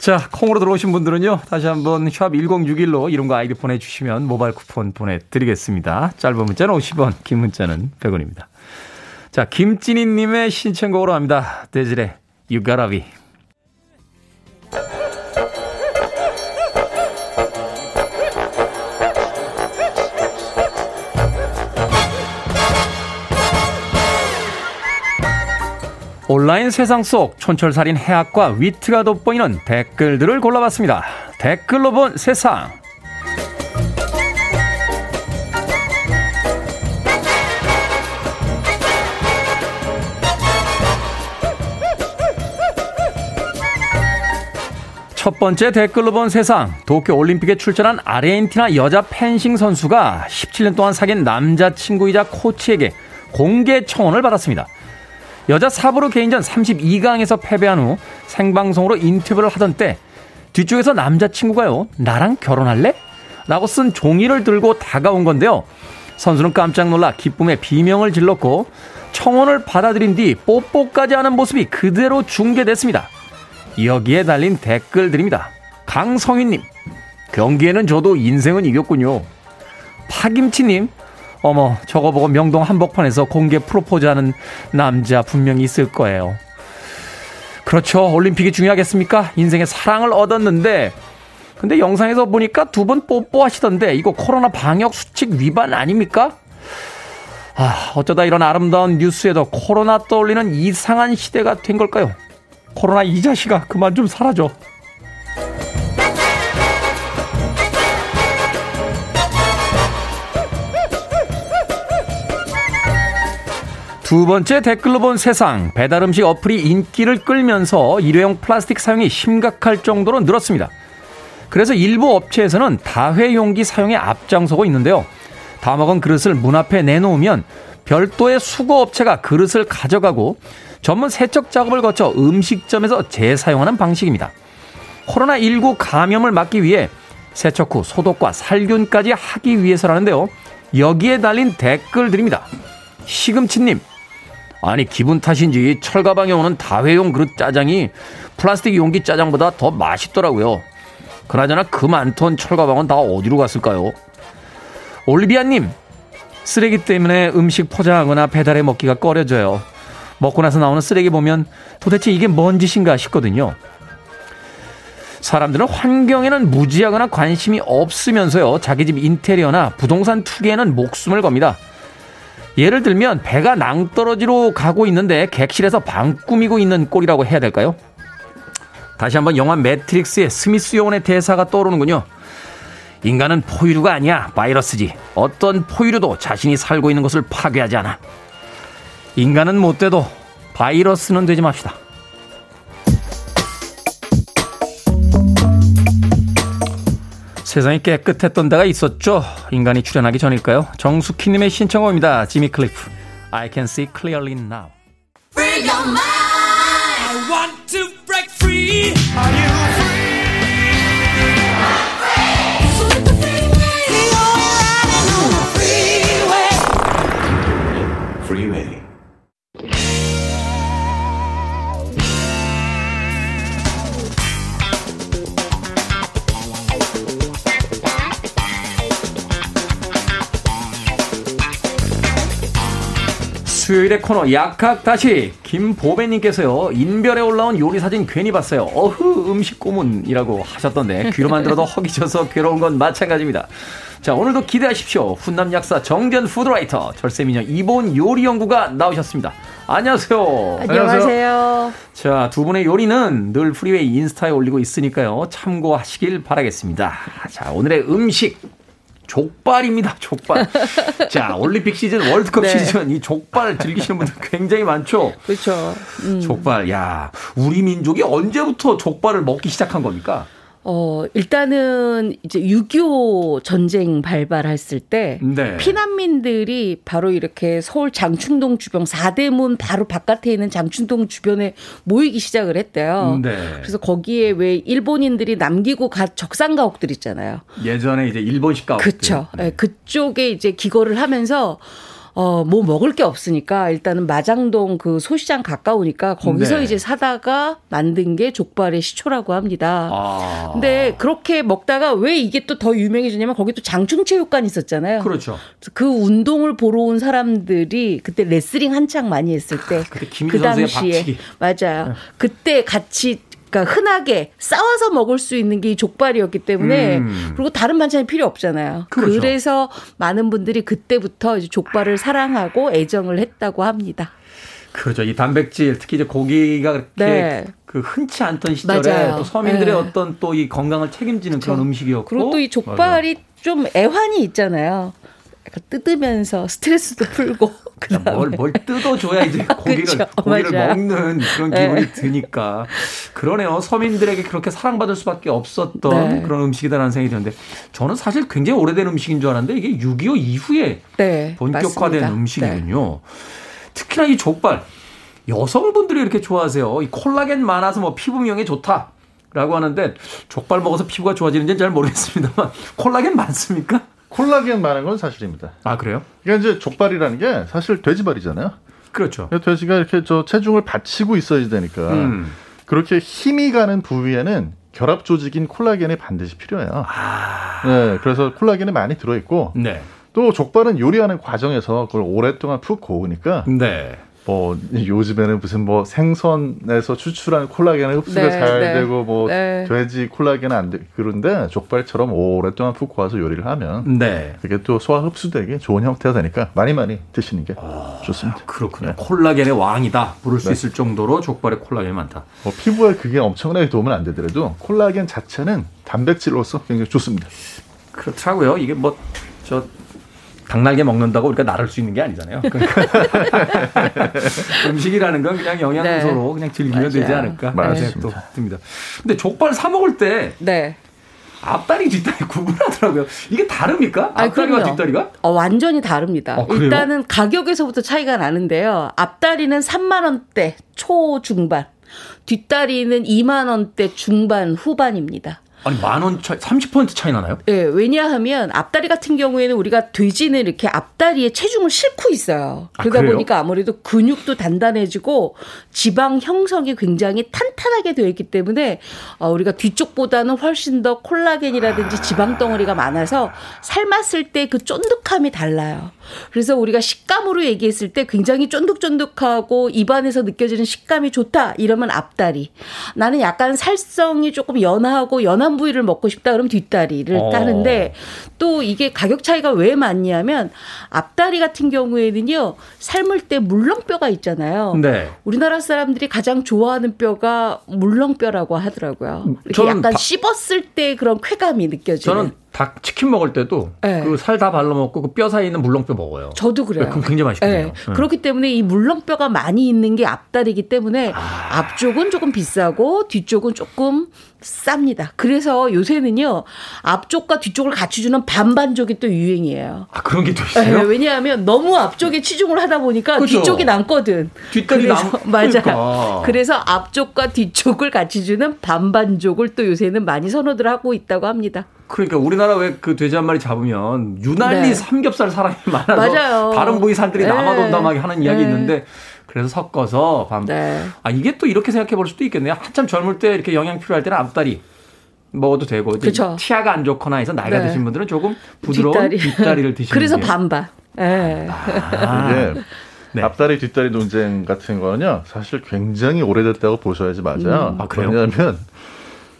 자, 콩으로 들어오신 분들은요, 다시 한번 샵 1061로 이름과 아이디 보내주시면 모바일 쿠폰 보내드리겠습니다. 짧은 문자는 50원, 긴 문자는 100원입니다. 자, 김찐희님의 신청곡으로 합니다. 데질의 You Gotta Be. 온라인 세상 속 촌철살인 해학과 위트가 돋보이는 댓글들을 골라봤습니다. 댓글로 본 세상. 첫 번째 댓글로 본 세상. 도쿄 올림픽에 출전한 아르헨티나 여자 펜싱 선수가 17년 동안 사귄 남자친구이자 코치에게 공개 청원을 받았습니다. 여자 사부로 개인전 32강에서 패배한 후 생방송으로 인터뷰를 하던 때 뒤쪽에서 남자친구가요, 나랑 결혼할래? 라고 쓴 종이를 들고 다가온 건데요. 선수는 깜짝 놀라 기쁨에 비명을 질렀고 청혼을 받아들인 뒤 뽀뽀까지 하는 모습이 그대로 중계됐습니다. 여기에 달린 댓글들입니다. 강성희님, 경기에는 저도 인생은 이겼군요. 파김치님, 어머, 저거 보고 명동 한복판에서 공개 프로포즈하는 남자 분명히 있을 거예요. 그렇죠. 올림픽이 중요하겠습니까? 인생의 사랑을 얻었는데, 근데 영상에서 보니까 두분 뽀뽀하시던데, 이거 코로나 방역 수칙 위반 아닙니까? 아, 어쩌다 이런 아름다운 뉴스에도 코로나 떠올리는 이상한 시대가 된 걸까요? 코로나 이 자식아, 그만 좀 사라져. 두 번째 댓글로 본 세상. 배달 음식 어플이 인기를 끌면서 일회용 플라스틱 사용이 심각할 정도로 늘었습니다. 그래서 일부 업체에서는 다회 용기 사용에 앞장서고 있는데요. 다 먹은 그릇을 문 앞에 내놓으면 별도의 수거 업체가 그릇을 가져가고 전문 세척 작업을 거쳐 음식점에서 재사용하는 방식입니다. 코로나19 감염을 막기 위해 세척 후 소독과 살균까지 하기 위해서라는데요. 여기에 달린 댓글들입니다. 시금치님, 아니 기분 탓인지 철가방에 오는 다회용 그릇 짜장이 플라스틱 용기 짜장보다 더 맛있더라고요. 그나저나 그 많던 철가방은 다 어디로 갔을까요? 올리비아님 쓰레기 때문에 음식 포장하거나 배달해 먹기가 꺼려져요. 먹고 나서 나오는 쓰레기 보면 도대체 이게 뭔 짓인가 싶거든요. 사람들은 환경에는 무지하거나 관심이 없으면서요. 자기 집 인테리어나 부동산 투기에는 목숨을 겁니다. 예를 들면 배가 낭떠러지로 가고 있는데 객실에서 방 꾸미고 있는 꼴이라고 해야 될까요? 다시 한번 영화 매트릭스의 스미스 요원의 대사가 떠오르는군요. 인간은 포유류가 아니야 바이러스지. 어떤 포유류도 자신이 살고 있는 것을 파괴하지 않아. 인간은 못 돼도 바이러스는 되지 맙시다. 세상이 깨끗했던 데가 있었죠. 인간이 출현하기 전일까요? 정숙희님의 신청곡입니다. 지미 클리프. I can see clearly now. Free your mind. I want to break free. Are you 수요일의 코너 약학다식 김보배님께서요 인별에 올라온 요리 사진 괜히 봤어요. 어흐 음식 고문이라고 하셨던데 귀로만 들어도 허기져서 괴로운 건 마찬가지입니다. 자 오늘도 기대하십시오. 훈남 약사 정재훈 food writer 절세미녀 이보은 요리 연구가 나오셨습니다. 안녕하세요. 안녕하세요. 자 두 분의 요리는 늘 Freeway 인스타에 올리고 있으니까요. 참고하시길 바라겠습니다. 자 오늘의 음식 족발입니다. 족발. 자, 올림픽 시즌, 월드컵 네. 시즌 이 족발 즐기시는 분들 굉장히 많죠. 그렇죠. 음. 족발. 야, 우리 민족이 언제부터 족발을 먹기 시작한 겁니까? 어, 일단은 이제 6.25 전쟁 발발했을 때 네. 피난민들이 바로 이렇게 서울 장충동 주변 4대문 바로 바깥에 있는 장충동 주변에 모이기 시작을 했대요. 네. 그래서 거기에 왜 일본인들이 남기고 간 적산 가옥들 있잖아요. 예전에 이제 일본식 가옥들. 그렇죠. 네. 그쪽에 이제 기거를 하면서 어, 뭐 먹을 게 없으니까 일단은 마장동 그 소시장 가까우니까 거기서 네. 이제 사다가 만든 게 족발의 시초라고 합니다. 아. 근데 그렇게 먹다가 왜 이게 또 더 유명해졌냐면 거기 또 장충체육관 있었잖아요. 그렇죠. 그 운동을 보러 온 사람들이 그때 레슬링 한창 많이 했을 때그 당시에 박치기. 맞아요. 네. 그때 같이 그러니까 흔하게 싸워서 먹을 수 있는 게 족발이었기 때문에 음. 그리고 다른 반찬이 필요 없잖아요. 그렇죠. 그래서 많은 분들이 그때부터 이제 족발을 사랑하고 애정을 했다고 합니다. 그렇죠. 이 단백질 특히 이제 고기가 그렇게 네. 그 흔치 않던 시절에 맞아요. 또 서민들의 네. 어떤 또 이 건강을 책임지는 그렇죠. 그런 음식이었고 그리고 또 이 족발이 맞아요. 좀 애환이 있잖아요. 뜯으면서 스트레스도 풀고 그다음에 뭘, 뭘 뜯어줘야 이제 고기를 그쵸, 고기를 맞아. 먹는 그런 기분이 네. 드니까 그러네요. 서민들에게 그렇게 사랑받을 수밖에 없었던 네. 그런 음식이다라는 생각이 드는데 저는 사실 굉장히 오래된 음식인 줄 알았는데 이게 6.25 이후에 네, 본격화된 맞습니다. 음식이군요. 특히나 이 족발 여성분들이 이렇게 좋아하세요. 이 콜라겐 많아서 뭐 피부 미용에 좋다. 라고 하는데 족발 먹어서 피부가 좋아지는지는 잘 모르겠습니다만 콜라겐 많습니까? 콜라겐 많은 건 사실입니다. 아 그래요? 그러니까 이제 족발이라는 게 사실 돼지발이잖아요. 그렇죠. 돼지가 이렇게 저 체중을 받치고 있어야 되니까 음. 그렇게 힘이 가는 부위에는 결합 조직인 콜라겐이 반드시 필요해요. 아. 네, 그래서 콜라겐이 많이 들어 있고 네. 또 족발은 요리하는 과정에서 그걸 오랫동안 푹 고우니까 네. 뭐 요즘에는 무슨 뭐 생선에서 추출한 콜라겐은 흡수가 네, 잘 네, 되고 뭐 네. 돼지 콜라겐은 안 돼. 그런데 족발처럼 오랫동안 푹 구워서 요리를 하면 네. 그게 또 소화 흡수되기 좋은 형태가 되니까 많이 많이 드시는 게 아, 좋습니다. 그렇군요. 네. 콜라겐의 왕이다 부를 수 네. 있을 정도로 족발에 콜라겐이 많다. 뭐 피부에 그게 엄청나게 도움은 안 되더라도 콜라겐 자체는 단백질로서 굉장히 좋습니다. 그렇더라고요. 이게 뭐 저 닭날개 먹는다고 우리가 나를 수 있는 게 아니잖아요. 그러니까 음식이라는 건 그냥 영양소로 네. 그냥 즐기면 맞아요. 되지 않을까 그런 생각도 듭니다. 근데 족발 사 먹을 때 네. 앞다리 뒷다리 구분하더라고요. 이게 다릅니까? 앞다리와 아니, 뒷다리가? 어, 완전히 다릅니다. 아, 일단은 가격에서부터 차이가 나는데요. 앞다리는 3만 원대 초중반, 뒷다리는 2만 원대 중반 후반입니다. 아니 만 원 차이, 30% 차이 나나요? 네, 왜냐하면 앞다리 같은 경우에는 우리가 돼지는 이렇게 앞다리에 체중을 싣고 있어요. 아, 그러다 아, 보니까 아무래도 근육도 단단해지고 지방 형성이 굉장히 탄탄하게 되어 있기 때문에 어, 우리가 뒤쪽보다는 훨씬 더 콜라겐이라든지 지방 덩어리가 많아서 삶았을 때 그 쫀득함이 달라요. 그래서 우리가 식감으로 얘기했을 때 굉장히 쫀득쫀득하고 입안에서 느껴지는 식감이 좋다. 이러면 앞다리. 나는 약간 살성이 조금 연하고 연한 부위를 먹고 싶다. 그러면 뒷다리를 어. 따는데 또 이게 가격 차이가 왜 많냐면 앞다리 같은 경우에는요. 삶을 때 물렁뼈가 있잖아요. 네. 우리나라 사람들이 가장 좋아하는 뼈가 물렁뼈라고 하더라고요. 이렇게 약간 바... 씹었을 때 그런 쾌감이 느껴지는. 저는 닭 치킨 먹을 때도 네. 그살 다 발라 먹고 그 뼈 사이에 있는 물렁뼈 먹어요. 저도 그래요. 그럼 굉장히 맛있거든요. 네. 네. 그렇기 때문에 이 물렁뼈가 많이 있는 게 앞다리기 때문에 아. 앞쪽은 조금 비싸고 뒤쪽은 조금 쌉니다. 그래서 요새는요 앞쪽과 뒤쪽을 같이 주는 반반족이 또 유행이에요. 아 그런 게 또 있어요? 네, 왜냐하면 너무 앞쪽에 치중을 하다 보니까 그렇죠. 뒤쪽이 남거든. 뒷다리 남. 맞아. 그러니까. 그래서 앞쪽과 뒤쪽을 같이 주는 반반족을 또 요새는 많이 선호들 하고 있다고 합니다. 그러니까 우리 나라 왜 그 돼지 한 마리 잡으면 유난히 네. 삼겹살 사람이 많아서 맞아요. 다른 부위 살들이 네. 남아돈다하게 하는 이야기 네. 있는데 그래서 섞어서 밤. 네. 아 이게 또 이렇게 생각해 볼 수도 있겠네요. 한참 젊을 때 이렇게 영양 필요할 때는 앞다리 먹어도 되고 그쵸. 치아가 안 좋거나 해서 나이가 네. 드신 분들은 조금 부드러운 뒷다리. 를 드시는 그래서 반반. 네. 아. 네. 네. 앞다리 뒷다리 논쟁 같은 거는요 사실 굉장히 오래됐다고 보셔야지 맞아요. 음. 아, 왜냐하면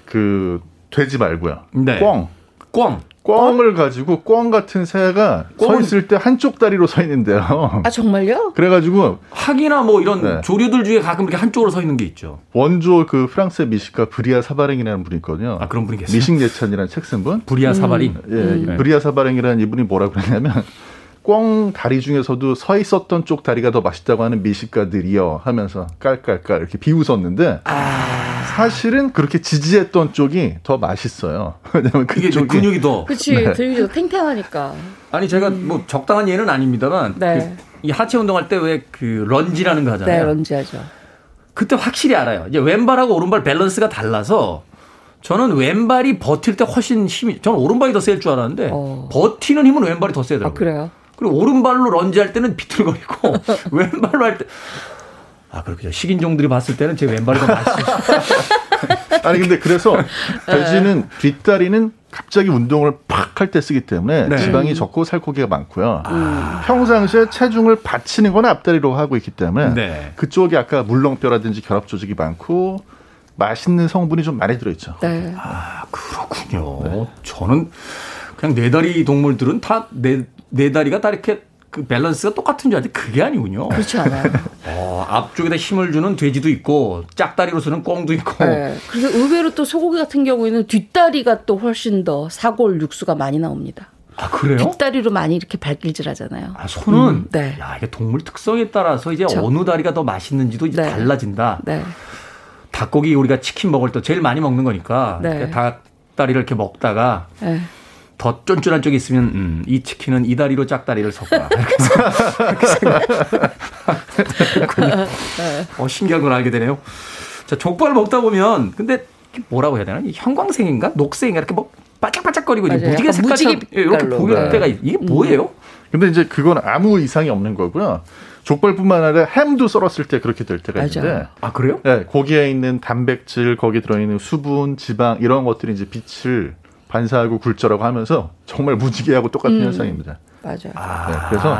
그 돼지 말고요. 네. 꿩. 꿩. 꿩을 가지고 꿩 같은 새가 서 있을 때 한쪽 다리로 서 있는데요. 아 정말요? 그래가지고 학이나 뭐 이런 네. 조류들 중에 가끔 이렇게 한쪽으로 서 있는 게 있죠. 원조 그 프랑스의 미식가 브리아 사바랭이라는 분이 있거든요. 아 그런 분이 계세요? 미식 예찬이라는 책 쓴 분. 브리아 사바랭. 음. 예, 음. 브리아 사바랭이라는 이분이 뭐라 그러냐면 꿩 다리 중에서도 서 있었던 쪽 다리가 더 맛있다고 하는 미식가들이여 하면서 깔깔깔 이렇게 비웃었는데 아... 사실은 그렇게 지지했던 쪽이 더 맛있어요. 왜냐면 그게 근육이 더 그렇지 네. 근육이 더 탱탱하니까. 아니 제가 뭐 적당한 예는 아닙니다만 네. 그, 이 하체 운동할 때 왜 그 lunge라는 거 하잖아요. 네, 런지 하죠. 그때 확실히 알아요. 이제 왼발하고 오른발 밸런스가 달라서 저는 왼발이 버틸 때 훨씬 힘이 저는 오른발이 더 셀 줄 알았는데 어. 버티는 힘은 왼발이 더 세더라고요. 아, 그래요? 그리고 오른발로 lunge할 때는 비틀거리고 왼발로 할 때. 아, 그렇죠. 식인종들이 봤을 때는 제 왼발이 더 맛있어요. 아니, 근데 그래서 돼지는 뒷다리는 갑자기 운동을 팍 할 때 쓰기 때문에 네. 지방이 적고 살코기가 많고요. 아. 평상시에 체중을 받치는 건 앞다리로 하고 있기 때문에 네. 그쪽이 아까 물렁뼈라든지 결합 조직이 많고 맛있는 성분이 좀 많이 들어있죠. 네. 아, 그렇군요. 네. 저는 그냥 네 다리 동물들은 다 네 네 다리가 다 이렇게 그 밸런스가 똑같은 줄 알았는데 그게 아니군요. 그렇지 않아요. 어, 앞쪽에다 힘을 주는 돼지도 있고 짝다리로 쓰는 꽁도 있고. 네. 그래서 의외로 또 소고기 같은 경우에는 뒷다리가 또 훨씬 더 사골 육수가 많이 나옵니다. 아 그래요? 뒷다리로 많이 이렇게 발길질하잖아요. 아 손은 음, 네. 야 이게 동물 특성에 따라서 이제 그렇죠. 어느 다리가 더 맛있는지도 이제 네. 달라진다. 네. 닭고기 우리가 치킨 먹을 때 제일 많이 먹는 거니까 네. 닭다리를 이렇게 먹다가. 네. 더 쫀쫀한 쪽이 있으면 음, 이 치킨은 이 다리로 짝다리를 섞어라. 이렇게 생각했군요. 어, 신기한 걸 알게 되네요. 자, 족발을 먹다 보면 근데 뭐라고 해야 되나? 형광색인가? 녹색인가? 이렇게 뭐 바짝바짝거리고 이제 무지개 색깔처럼 예, 이렇게 보일 네. 때가 이게 뭐예요? 근데 이제 그건 아무 이상이 없는 거고요. 족발뿐만 아니라 햄도 썰었을 때 그렇게 될 때가 맞아. 있는데. 아 그래요? 네, 고기에 있는 단백질, 거기 들어있는 수분, 지방 이런 것들이 이제 빛을 반사하고 굴절하고 하면서 정말 무지개하고 똑같은 음. 현상입니다. 맞아요. 아. 네, 그래서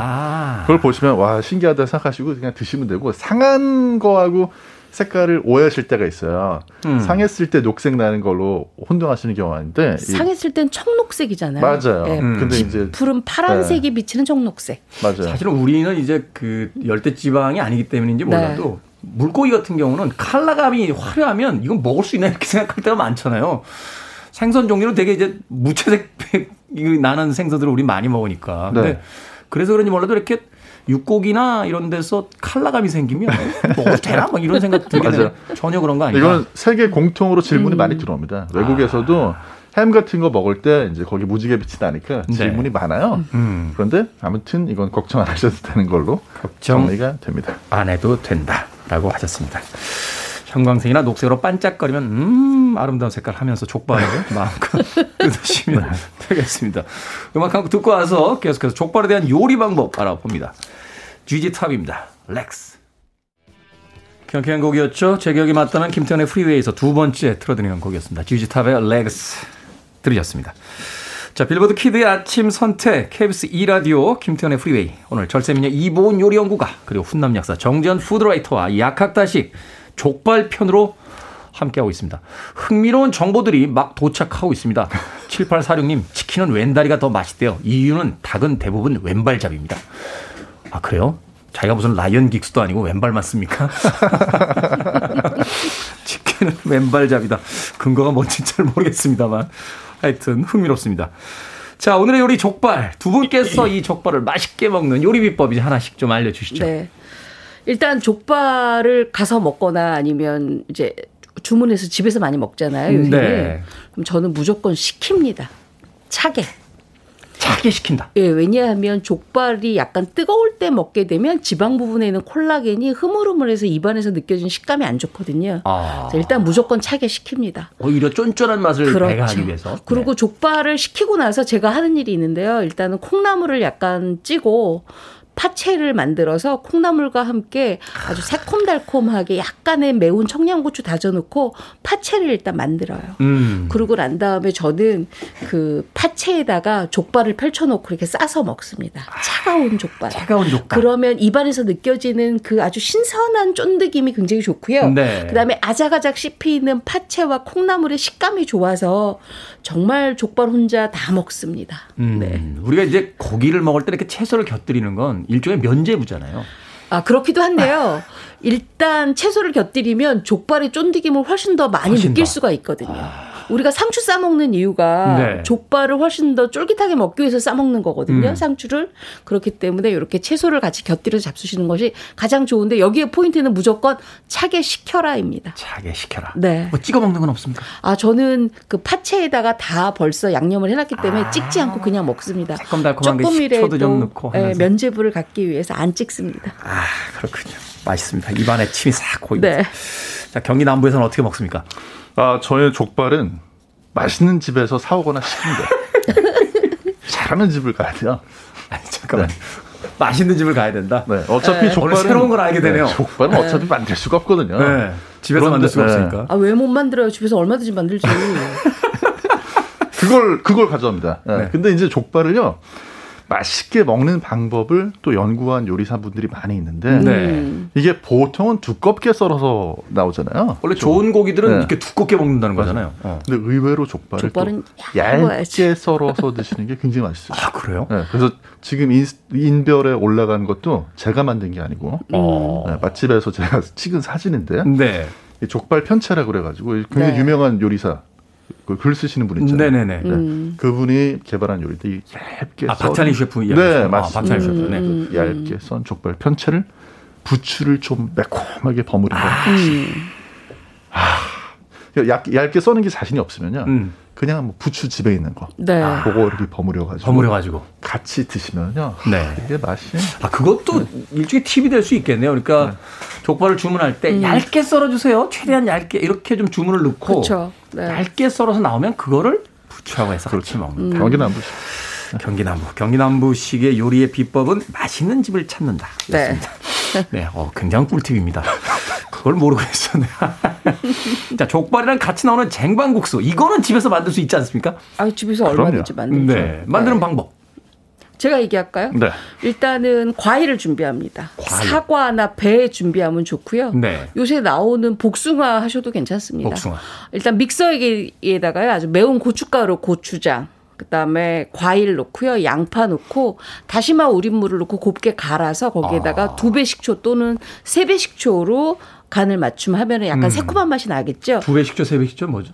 그걸 보시면 와 신기하다 생각하시고 그냥 드시면 되고 상한 거하고 색깔을 오해하실 때가 있어요. 음. 상했을 때 녹색 나는 걸로 혼동하시는 경우가 있는데 상했을 땐 청록색이잖아요. 맞아요. 네. 음. 근데 이제 푸른 파란색이 네. 비치는 청록색. 맞아요. 사실은 우리는 이제 그 열대 지방이 아니기 때문인지 몰라도 네. 물고기 같은 경우는 칼라감이 화려하면 이건 먹을 수 있나 이렇게 생각할 때가 많잖아요. 생선 종류는 되게 이제 무채색 나는 생선들을 우리 많이 먹으니까. 근데 네. 그래서 그런지 몰라도 이렇게 육고기나 이런 데서 칼라감이 생기면 먹어도 되나? 막 이런 생각 들게 전혀 그런 거 아니에요. 이건 세계 공통으로 질문이 음. 많이 들어옵니다. 외국에서도 아. 햄 같은 거 먹을 때 이제 거기 무지개 빛이 나니까 네. 질문이 많아요. 음. 그런데 아무튼 이건 걱정 안 하셔도 되는 걸로 걱정 정리가 됩니다. 안 해도 된다라고 하셨습니다. 형광색이나 녹색으로 반짝거리면 음 아름다운 색깔 하면서 족발을 마음껏 뜯으시면 네. 되겠습니다. 음악 한 곡 듣고 와서 계속해서 족발에 대한 요리 방법 알아봅니다. GG탑입니다. 렉스. 경쾌한 곡이었죠. 제격이 맞다는 김태훈의 프리웨이에서 두 번째 틀어드리는 곡이었습니다. GG탑의 렉스 들으셨습니다. 자, 빌보드 kid의 아침 선택, KBS 2라디오, 김태훈의 프리웨이. 오늘 절세미녀 이보은 요리연구가, 그리고 훈남 약사 정지현 food writer와 약학다식, 족발 편으로 함께하고 있습니다. 흥미로운 정보들이 막 도착하고 있습니다. 7846님, 치킨은 왼다리가 더 맛있대요. 이유는 닭은 대부분 왼발잡입니다. 아, 그래요? 자기가 무슨 라이언 긱스도 아니고 왼발만 씁니까? 치킨은 왼발잡이다. 근거가 뭔지 잘 모르겠습니다만. 하여튼 흥미롭습니다. 자, 오늘의 요리 족발. 두 분께서 이 족발을 맛있게 먹는 요리 비법 이제 하나씩 좀 알려주시죠. 네. 일단 족발을 가서 먹거나 아니면 이제 주문해서 집에서 많이 먹잖아요. 요새. 네. 그럼 저는 무조건 시킵니다. 차게. 차게 시킨다. 예, 왜냐하면 족발이 약간 뜨거울 때 먹게 되면 지방 부분에 있는 콜라겐이 흐물흐물해서 입안에서 느껴지는 식감이 안 좋거든요. 아. 일단 무조건 차게 식힙니다. 오히려 쫀쫀한 맛을 그렇죠. 배가하기 위해서. 그리고 네. 족발을 식히고 나서 제가 하는 일이 있는데요. 일단은 콩나물을 약간 찌고 파채를 만들어서 콩나물과 함께 아주 새콤달콤하게 약간의 매운 청양고추 다져놓고 파채를 일단 만들어요. 음. 그러고 난 다음에 저는 그 파채에다가 족발을 펼쳐놓고 이렇게 싸서 먹습니다. 차가운 족발. 차가운 족발. 그러면 입안에서 느껴지는 그 아주 신선한 쫀득임이 굉장히 좋고요. 네. 그다음에 아작아작 씹히는 파채와 콩나물의 식감이 좋아서 정말 족발 혼자 다 먹습니다. 음. 네. 우리가 이제 고기를 먹을 때 이렇게 채소를 곁들이는 건 일종의 면제부잖아요. 아, 그렇기도 한데요. 일단 채소를 곁들이면 족발의 쫀득임을 훨씬 더 많이 훨씬 느낄 더. 수가 있거든요. 아. 우리가 상추 싸 먹는 이유가 네. 족발을 훨씬 더 쫄깃하게 먹기 위해서 싸 먹는 거거든요. 음. 상추를 그렇기 때문에 이렇게 채소를 같이 곁들여서 잡수시는 것이 가장 좋은데 여기에 포인트는 무조건 차게 식혀라입니다. 차게 식혀라. 네. 뭐 찍어 먹는 건 없습니까? 아 저는 그 파채에다가 다 벌써 양념을 해놨기 때문에 아. 찍지 않고 그냥 먹습니다. 조금이라도 좀 넣고 네, 면제부를 갖기 위해서 안 찍습니다. 아 그렇군요. 맛있습니다. 입안에 침이 싹 고입니다. 네. 자 경기 남부에서는 어떻게 먹습니까? 아, 저의 족발은 맛있는 집에서 사오거나 시킵니다. 잘하는 집을 가야 돼요. 아니, 잠깐만. 네. 맛있는 집을 가야 된다. 네. 어차피 네. 족발은 새로운 걸 알게 되네요. 네. 족발은 어차피 만들 수가 없거든요. 네. 집에서 만들 수가 네. 없으니까. 아, 왜 못 만들어요? 집에서 얼마든지 만들지. 그걸 그걸 가져옵니다. 네. 근데 이제 족발을요. 맛있게 먹는 방법을 또 연구한 요리사분들이 많이 있는데 네. 이게 보통은 두껍게 썰어서 나오잖아요. 원래 좋은 고기들은 네. 이렇게 두껍게 먹는다는 거잖아요. 어. 근데 의외로 족발을, 족발은 얇게 썰어서 드시는 게 굉장히 맛있어요. 아 그래요? 네. 그래서 지금 인, 별에 올라간 것도 제가 만든 게 아니고 음. 네, 맛집에서 제가 찍은 사진인데 네. 족발 편차라고 그래가지고 굉장히 네. 유명한 요리사 그 글 쓰시는 분 있잖아요. 네네네. 네. 음. 그분이 개발한 요리인데 얇게 아, 박찬희 셰프 네, 맞습니다. 아, 박찬희 셰프. 네. 음. 그 얇게 썬 족발 편채를 부추를 좀 매콤하게 버무린 거. 아. 음. 아. 얇, 얇게 써는 게 자신이 없으면요. 음. 그냥 뭐 부추 집에 있는 거. 네. 그거 이렇게 버무려 가지고 버무려 가지고 같이 드시면요. 네. 이게 맛이 아 그것도 네. 일종의 팁이 될 수 있겠네요. 그러니까 네. 족발을 주문할 때 음. 얇게 썰어 주세요. 최대한 얇게 이렇게 좀 주문을 넣고 네. 얇게 썰어서 나오면 그거를 부추하고 해서 그렇죠. 같이 먹는. 음. 경기 남부식. 경기 남부. 경기 남부식의 요리의 비법은 맛있는 집을 찾는다. 네. 네, 어, 굉장한 꿀팁입니다. 그걸 모르고 있었네. 자, 족발이랑 같이 나오는 쟁반국수. 이거는 집에서 만들 수 있지 않습니까? 아, 집에서 얼마든지 만들죠. 네. 만드는 네. 방법. 제가 얘기할까요? 네. 일단은 과일을 준비합니다. 과일. 사과나 배 준비하면 좋고요. 네. 요새 나오는 복숭아 하셔도 괜찮습니다. 복숭아. 일단 믹서기에다가요 아주 매운 고춧가루, 고추장, 그다음에 과일 넣고요. 양파 넣고 다시마 우린 물을 넣고 곱게 갈아서 거기에다가 아. 두 배 식초 또는 세 배 식초로 간을 맞춤하면 약간 음. 새콤한 맛이 나겠죠. 두 배 식초, 세 배 식초 뭐죠?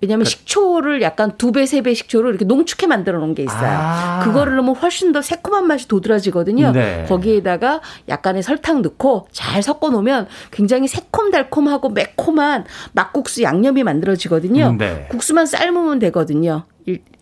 왜냐하면 그러니까 식초를 약간 두 배, 세 배 식초를 이렇게 농축해 만들어 놓은 게 있어요. 아. 그거를 넣으면 훨씬 더 새콤한 맛이 도드라지거든요. 네. 거기에다가 약간의 설탕 넣고 잘 섞어 놓으면 굉장히 새콤달콤하고 매콤한 막국수 양념이 만들어지거든요. 네. 국수만 삶으면 되거든요.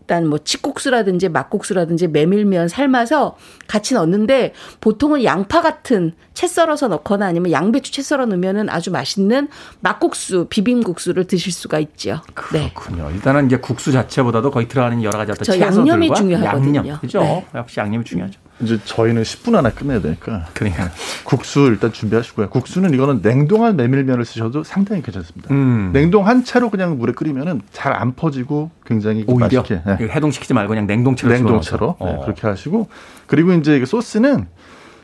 일단 뭐 칡국수라든지 막국수라든지 메밀면 삶아서 같이 넣는데 보통은 양파 같은 채 썰어서 넣거나 아니면 양배추 채 썰어 넣으면은 아주 맛있는 막국수, 비빔국수를 드실 수가 있죠. 네. 그렇군요. 네. 일단은 이제 국수 자체보다도 거의 들어가는 여러 가지 어떤 채소들과 양념이 중요하거든요. 양념. 그죠? 네. 역시 양념이 중요하죠. 이제 저희는 10분 안에 끝내야 되니까. 그러니까 국수 일단 준비하시고요. 국수는 이거는 냉동한 메밀면을 쓰셔도 상당히 괜찮습니다. 음. 냉동한 채로 그냥 물에 끓이면은 잘 안 퍼지고 굉장히 오히려 맛있게. 네. 해동시키지 말고 그냥 냉동채로 냉동채로 네, 어. 그렇게 하시고 그리고 이제 소스는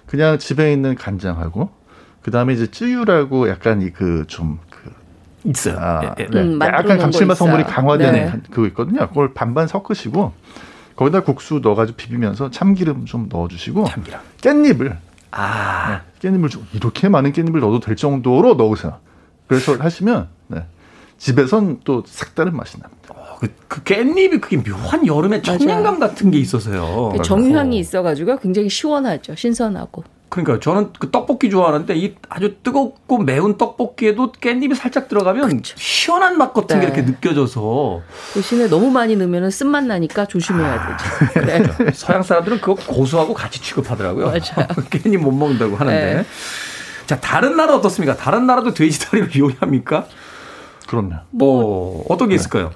그냥 집에 있는 간장하고 그다음에 이제 쯔유라고 약간 이그 좀그 그 있어요. 아, 예, 예. 네. 음, 약간 감칠맛 성분이 강화되는 네. 그거 있거든요. 그걸 반반 섞으시고 거기다 국수 넣어가지고 비비면서 참기름 좀 넣어주시고 참기름. 깻잎을 아 네, 깻잎을 좀 이렇게 많은 깻잎을 넣어도 될 정도로 넣으세요. 그래서 하시면 네, 집에선 또 색다른 맛이 납니다. 어, 그, 그 깻잎이 그게 묘한 여름에 청량감 같은 게 있어서요. 그 정유향이 있어가지고 굉장히 시원하죠. 신선하고. 그러니까 저는 그 떡볶이 좋아하는데 이 아주 뜨겁고 매운 떡볶이에도 깻잎이 살짝 들어가면 그렇죠. 시원한 맛 같은 네. 게 이렇게 느껴져서 대신에 너무 많이 넣으면 쓴맛 나니까 조심해야 아, 되죠. 네. 그렇죠. 서양 사람들은 그거 고수하고 같이 취급하더라고요. 맞아요. 깻잎 못 먹는다고 하는데. 네. 자 다른 나라 어떻습니까? 다른 나라도 돼지다리를 요리합니까? 그럼요. 뭐 어떤 게 있을까요?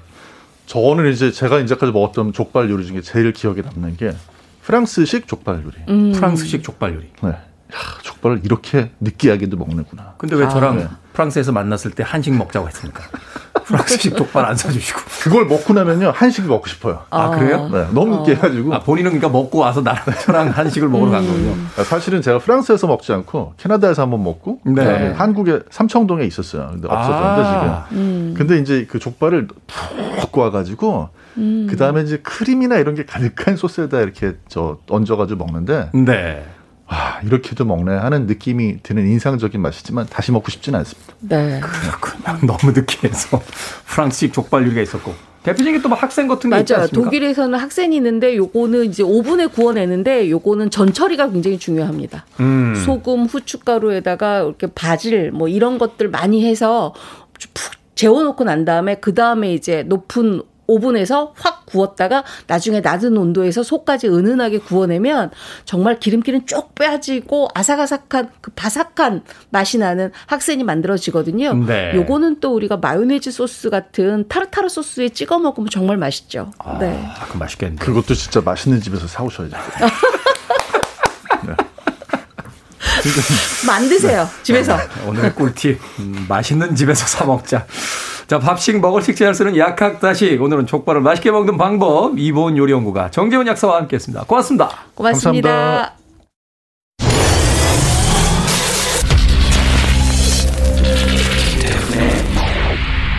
저는 이제 제가 이제까지 먹었던 족발 요리 중에 제일 기억에 남는 게 프랑스식 족발 요리. 음. 프랑스식 족발 요리. 네. 야, 족발을 이렇게 느끼하게도 먹는구나. 근데 왜 저랑 아, 프랑스에서 만났을 때 한식 먹자고 했습니까? 프랑스식 족발 안 사주시고. 그걸 먹고 나면요, 한식이 먹고 싶어요. 아, 아 그래요? 네, 너무 어. 느끼해가지고. 아, 본인은 그러니까 먹고 와서 나랑 저랑 한식을 먹으러 간 거군요. 음. 아, 사실은 제가 프랑스에서 먹지 않고 캐나다에서 한번 먹고, 네. 한국에 삼청동에 있었어요. 근데 없어졌는데 아. 지금. 음. 근데 이제 그 족발을 푹 와가지고, 음. 그 다음에 이제 크림이나 이런 게 가득한 소스에다 이렇게 저 얹어가지고 먹는데, 네. 아, 이렇게 도 먹네 하는 느낌이 드는 인상적인 맛이지만 다시 먹고 싶지는 않습니다. 네. 그렇군요. 너무 느끼해서 프랑스식 족발 요리가 있었고. 대표적인 또뭐 학생 같은 게 있지 않습니까? 독일에서는 학생이 있는데 요거는 이제 오븐에 구워내는데 요거는 전 처리가 굉장히 중요합니다. 음. 소금, 후춧가루에다가 이렇게 바질 뭐 이런 것들 많이 해서 푹 재워놓고 난 다음에 그 다음에 이제 높은 오븐에서 확 구웠다가 나중에 낮은 온도에서 속까지 은은하게 구워내면 정말 기름기는 쭉 빼지고 아삭아삭한 그 바삭한 맛이 나는 학생이 만들어지거든요. 네. 요거는 또 우리가 마요네즈 소스 같은 타르타르 소스에 찍어 먹으면 정말 맛있죠. 아, 네. 그 맛있겠네. 그것도 진짜 맛있는 집에서 사오셔야죠. 네. 만드세요 네. 집에서. 네. 오늘의 꿀팁 음, 맛있는 집에서 사 먹자. 자, 밥식 먹을 식재를 쓰는 약학다식. 오늘은 족발을 맛있게 먹는 방법. 이보은 요리연구가 정재훈 약사와 함께 했습니다. 고맙습니다. 고맙습니다.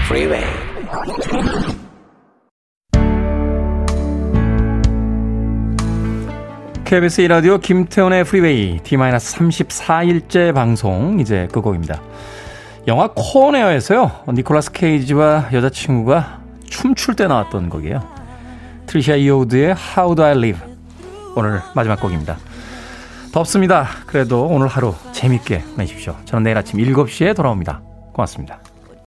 감사합니다. KBS 2라디오 김태훈의 프리웨이 D-34일째 방송 이제 끝곡입니다. 영화 Con Air에서요. 니콜라스 케이지와 여자친구가 춤출 때 나왔던 곡이에요. 트리샤 이어우드의 How Do I Live 오늘 마지막 곡입니다. 덥습니다. 그래도 오늘 하루 재밌게 보내십시오. 저는 내일 아침 7시에 돌아옵니다. 고맙습니다.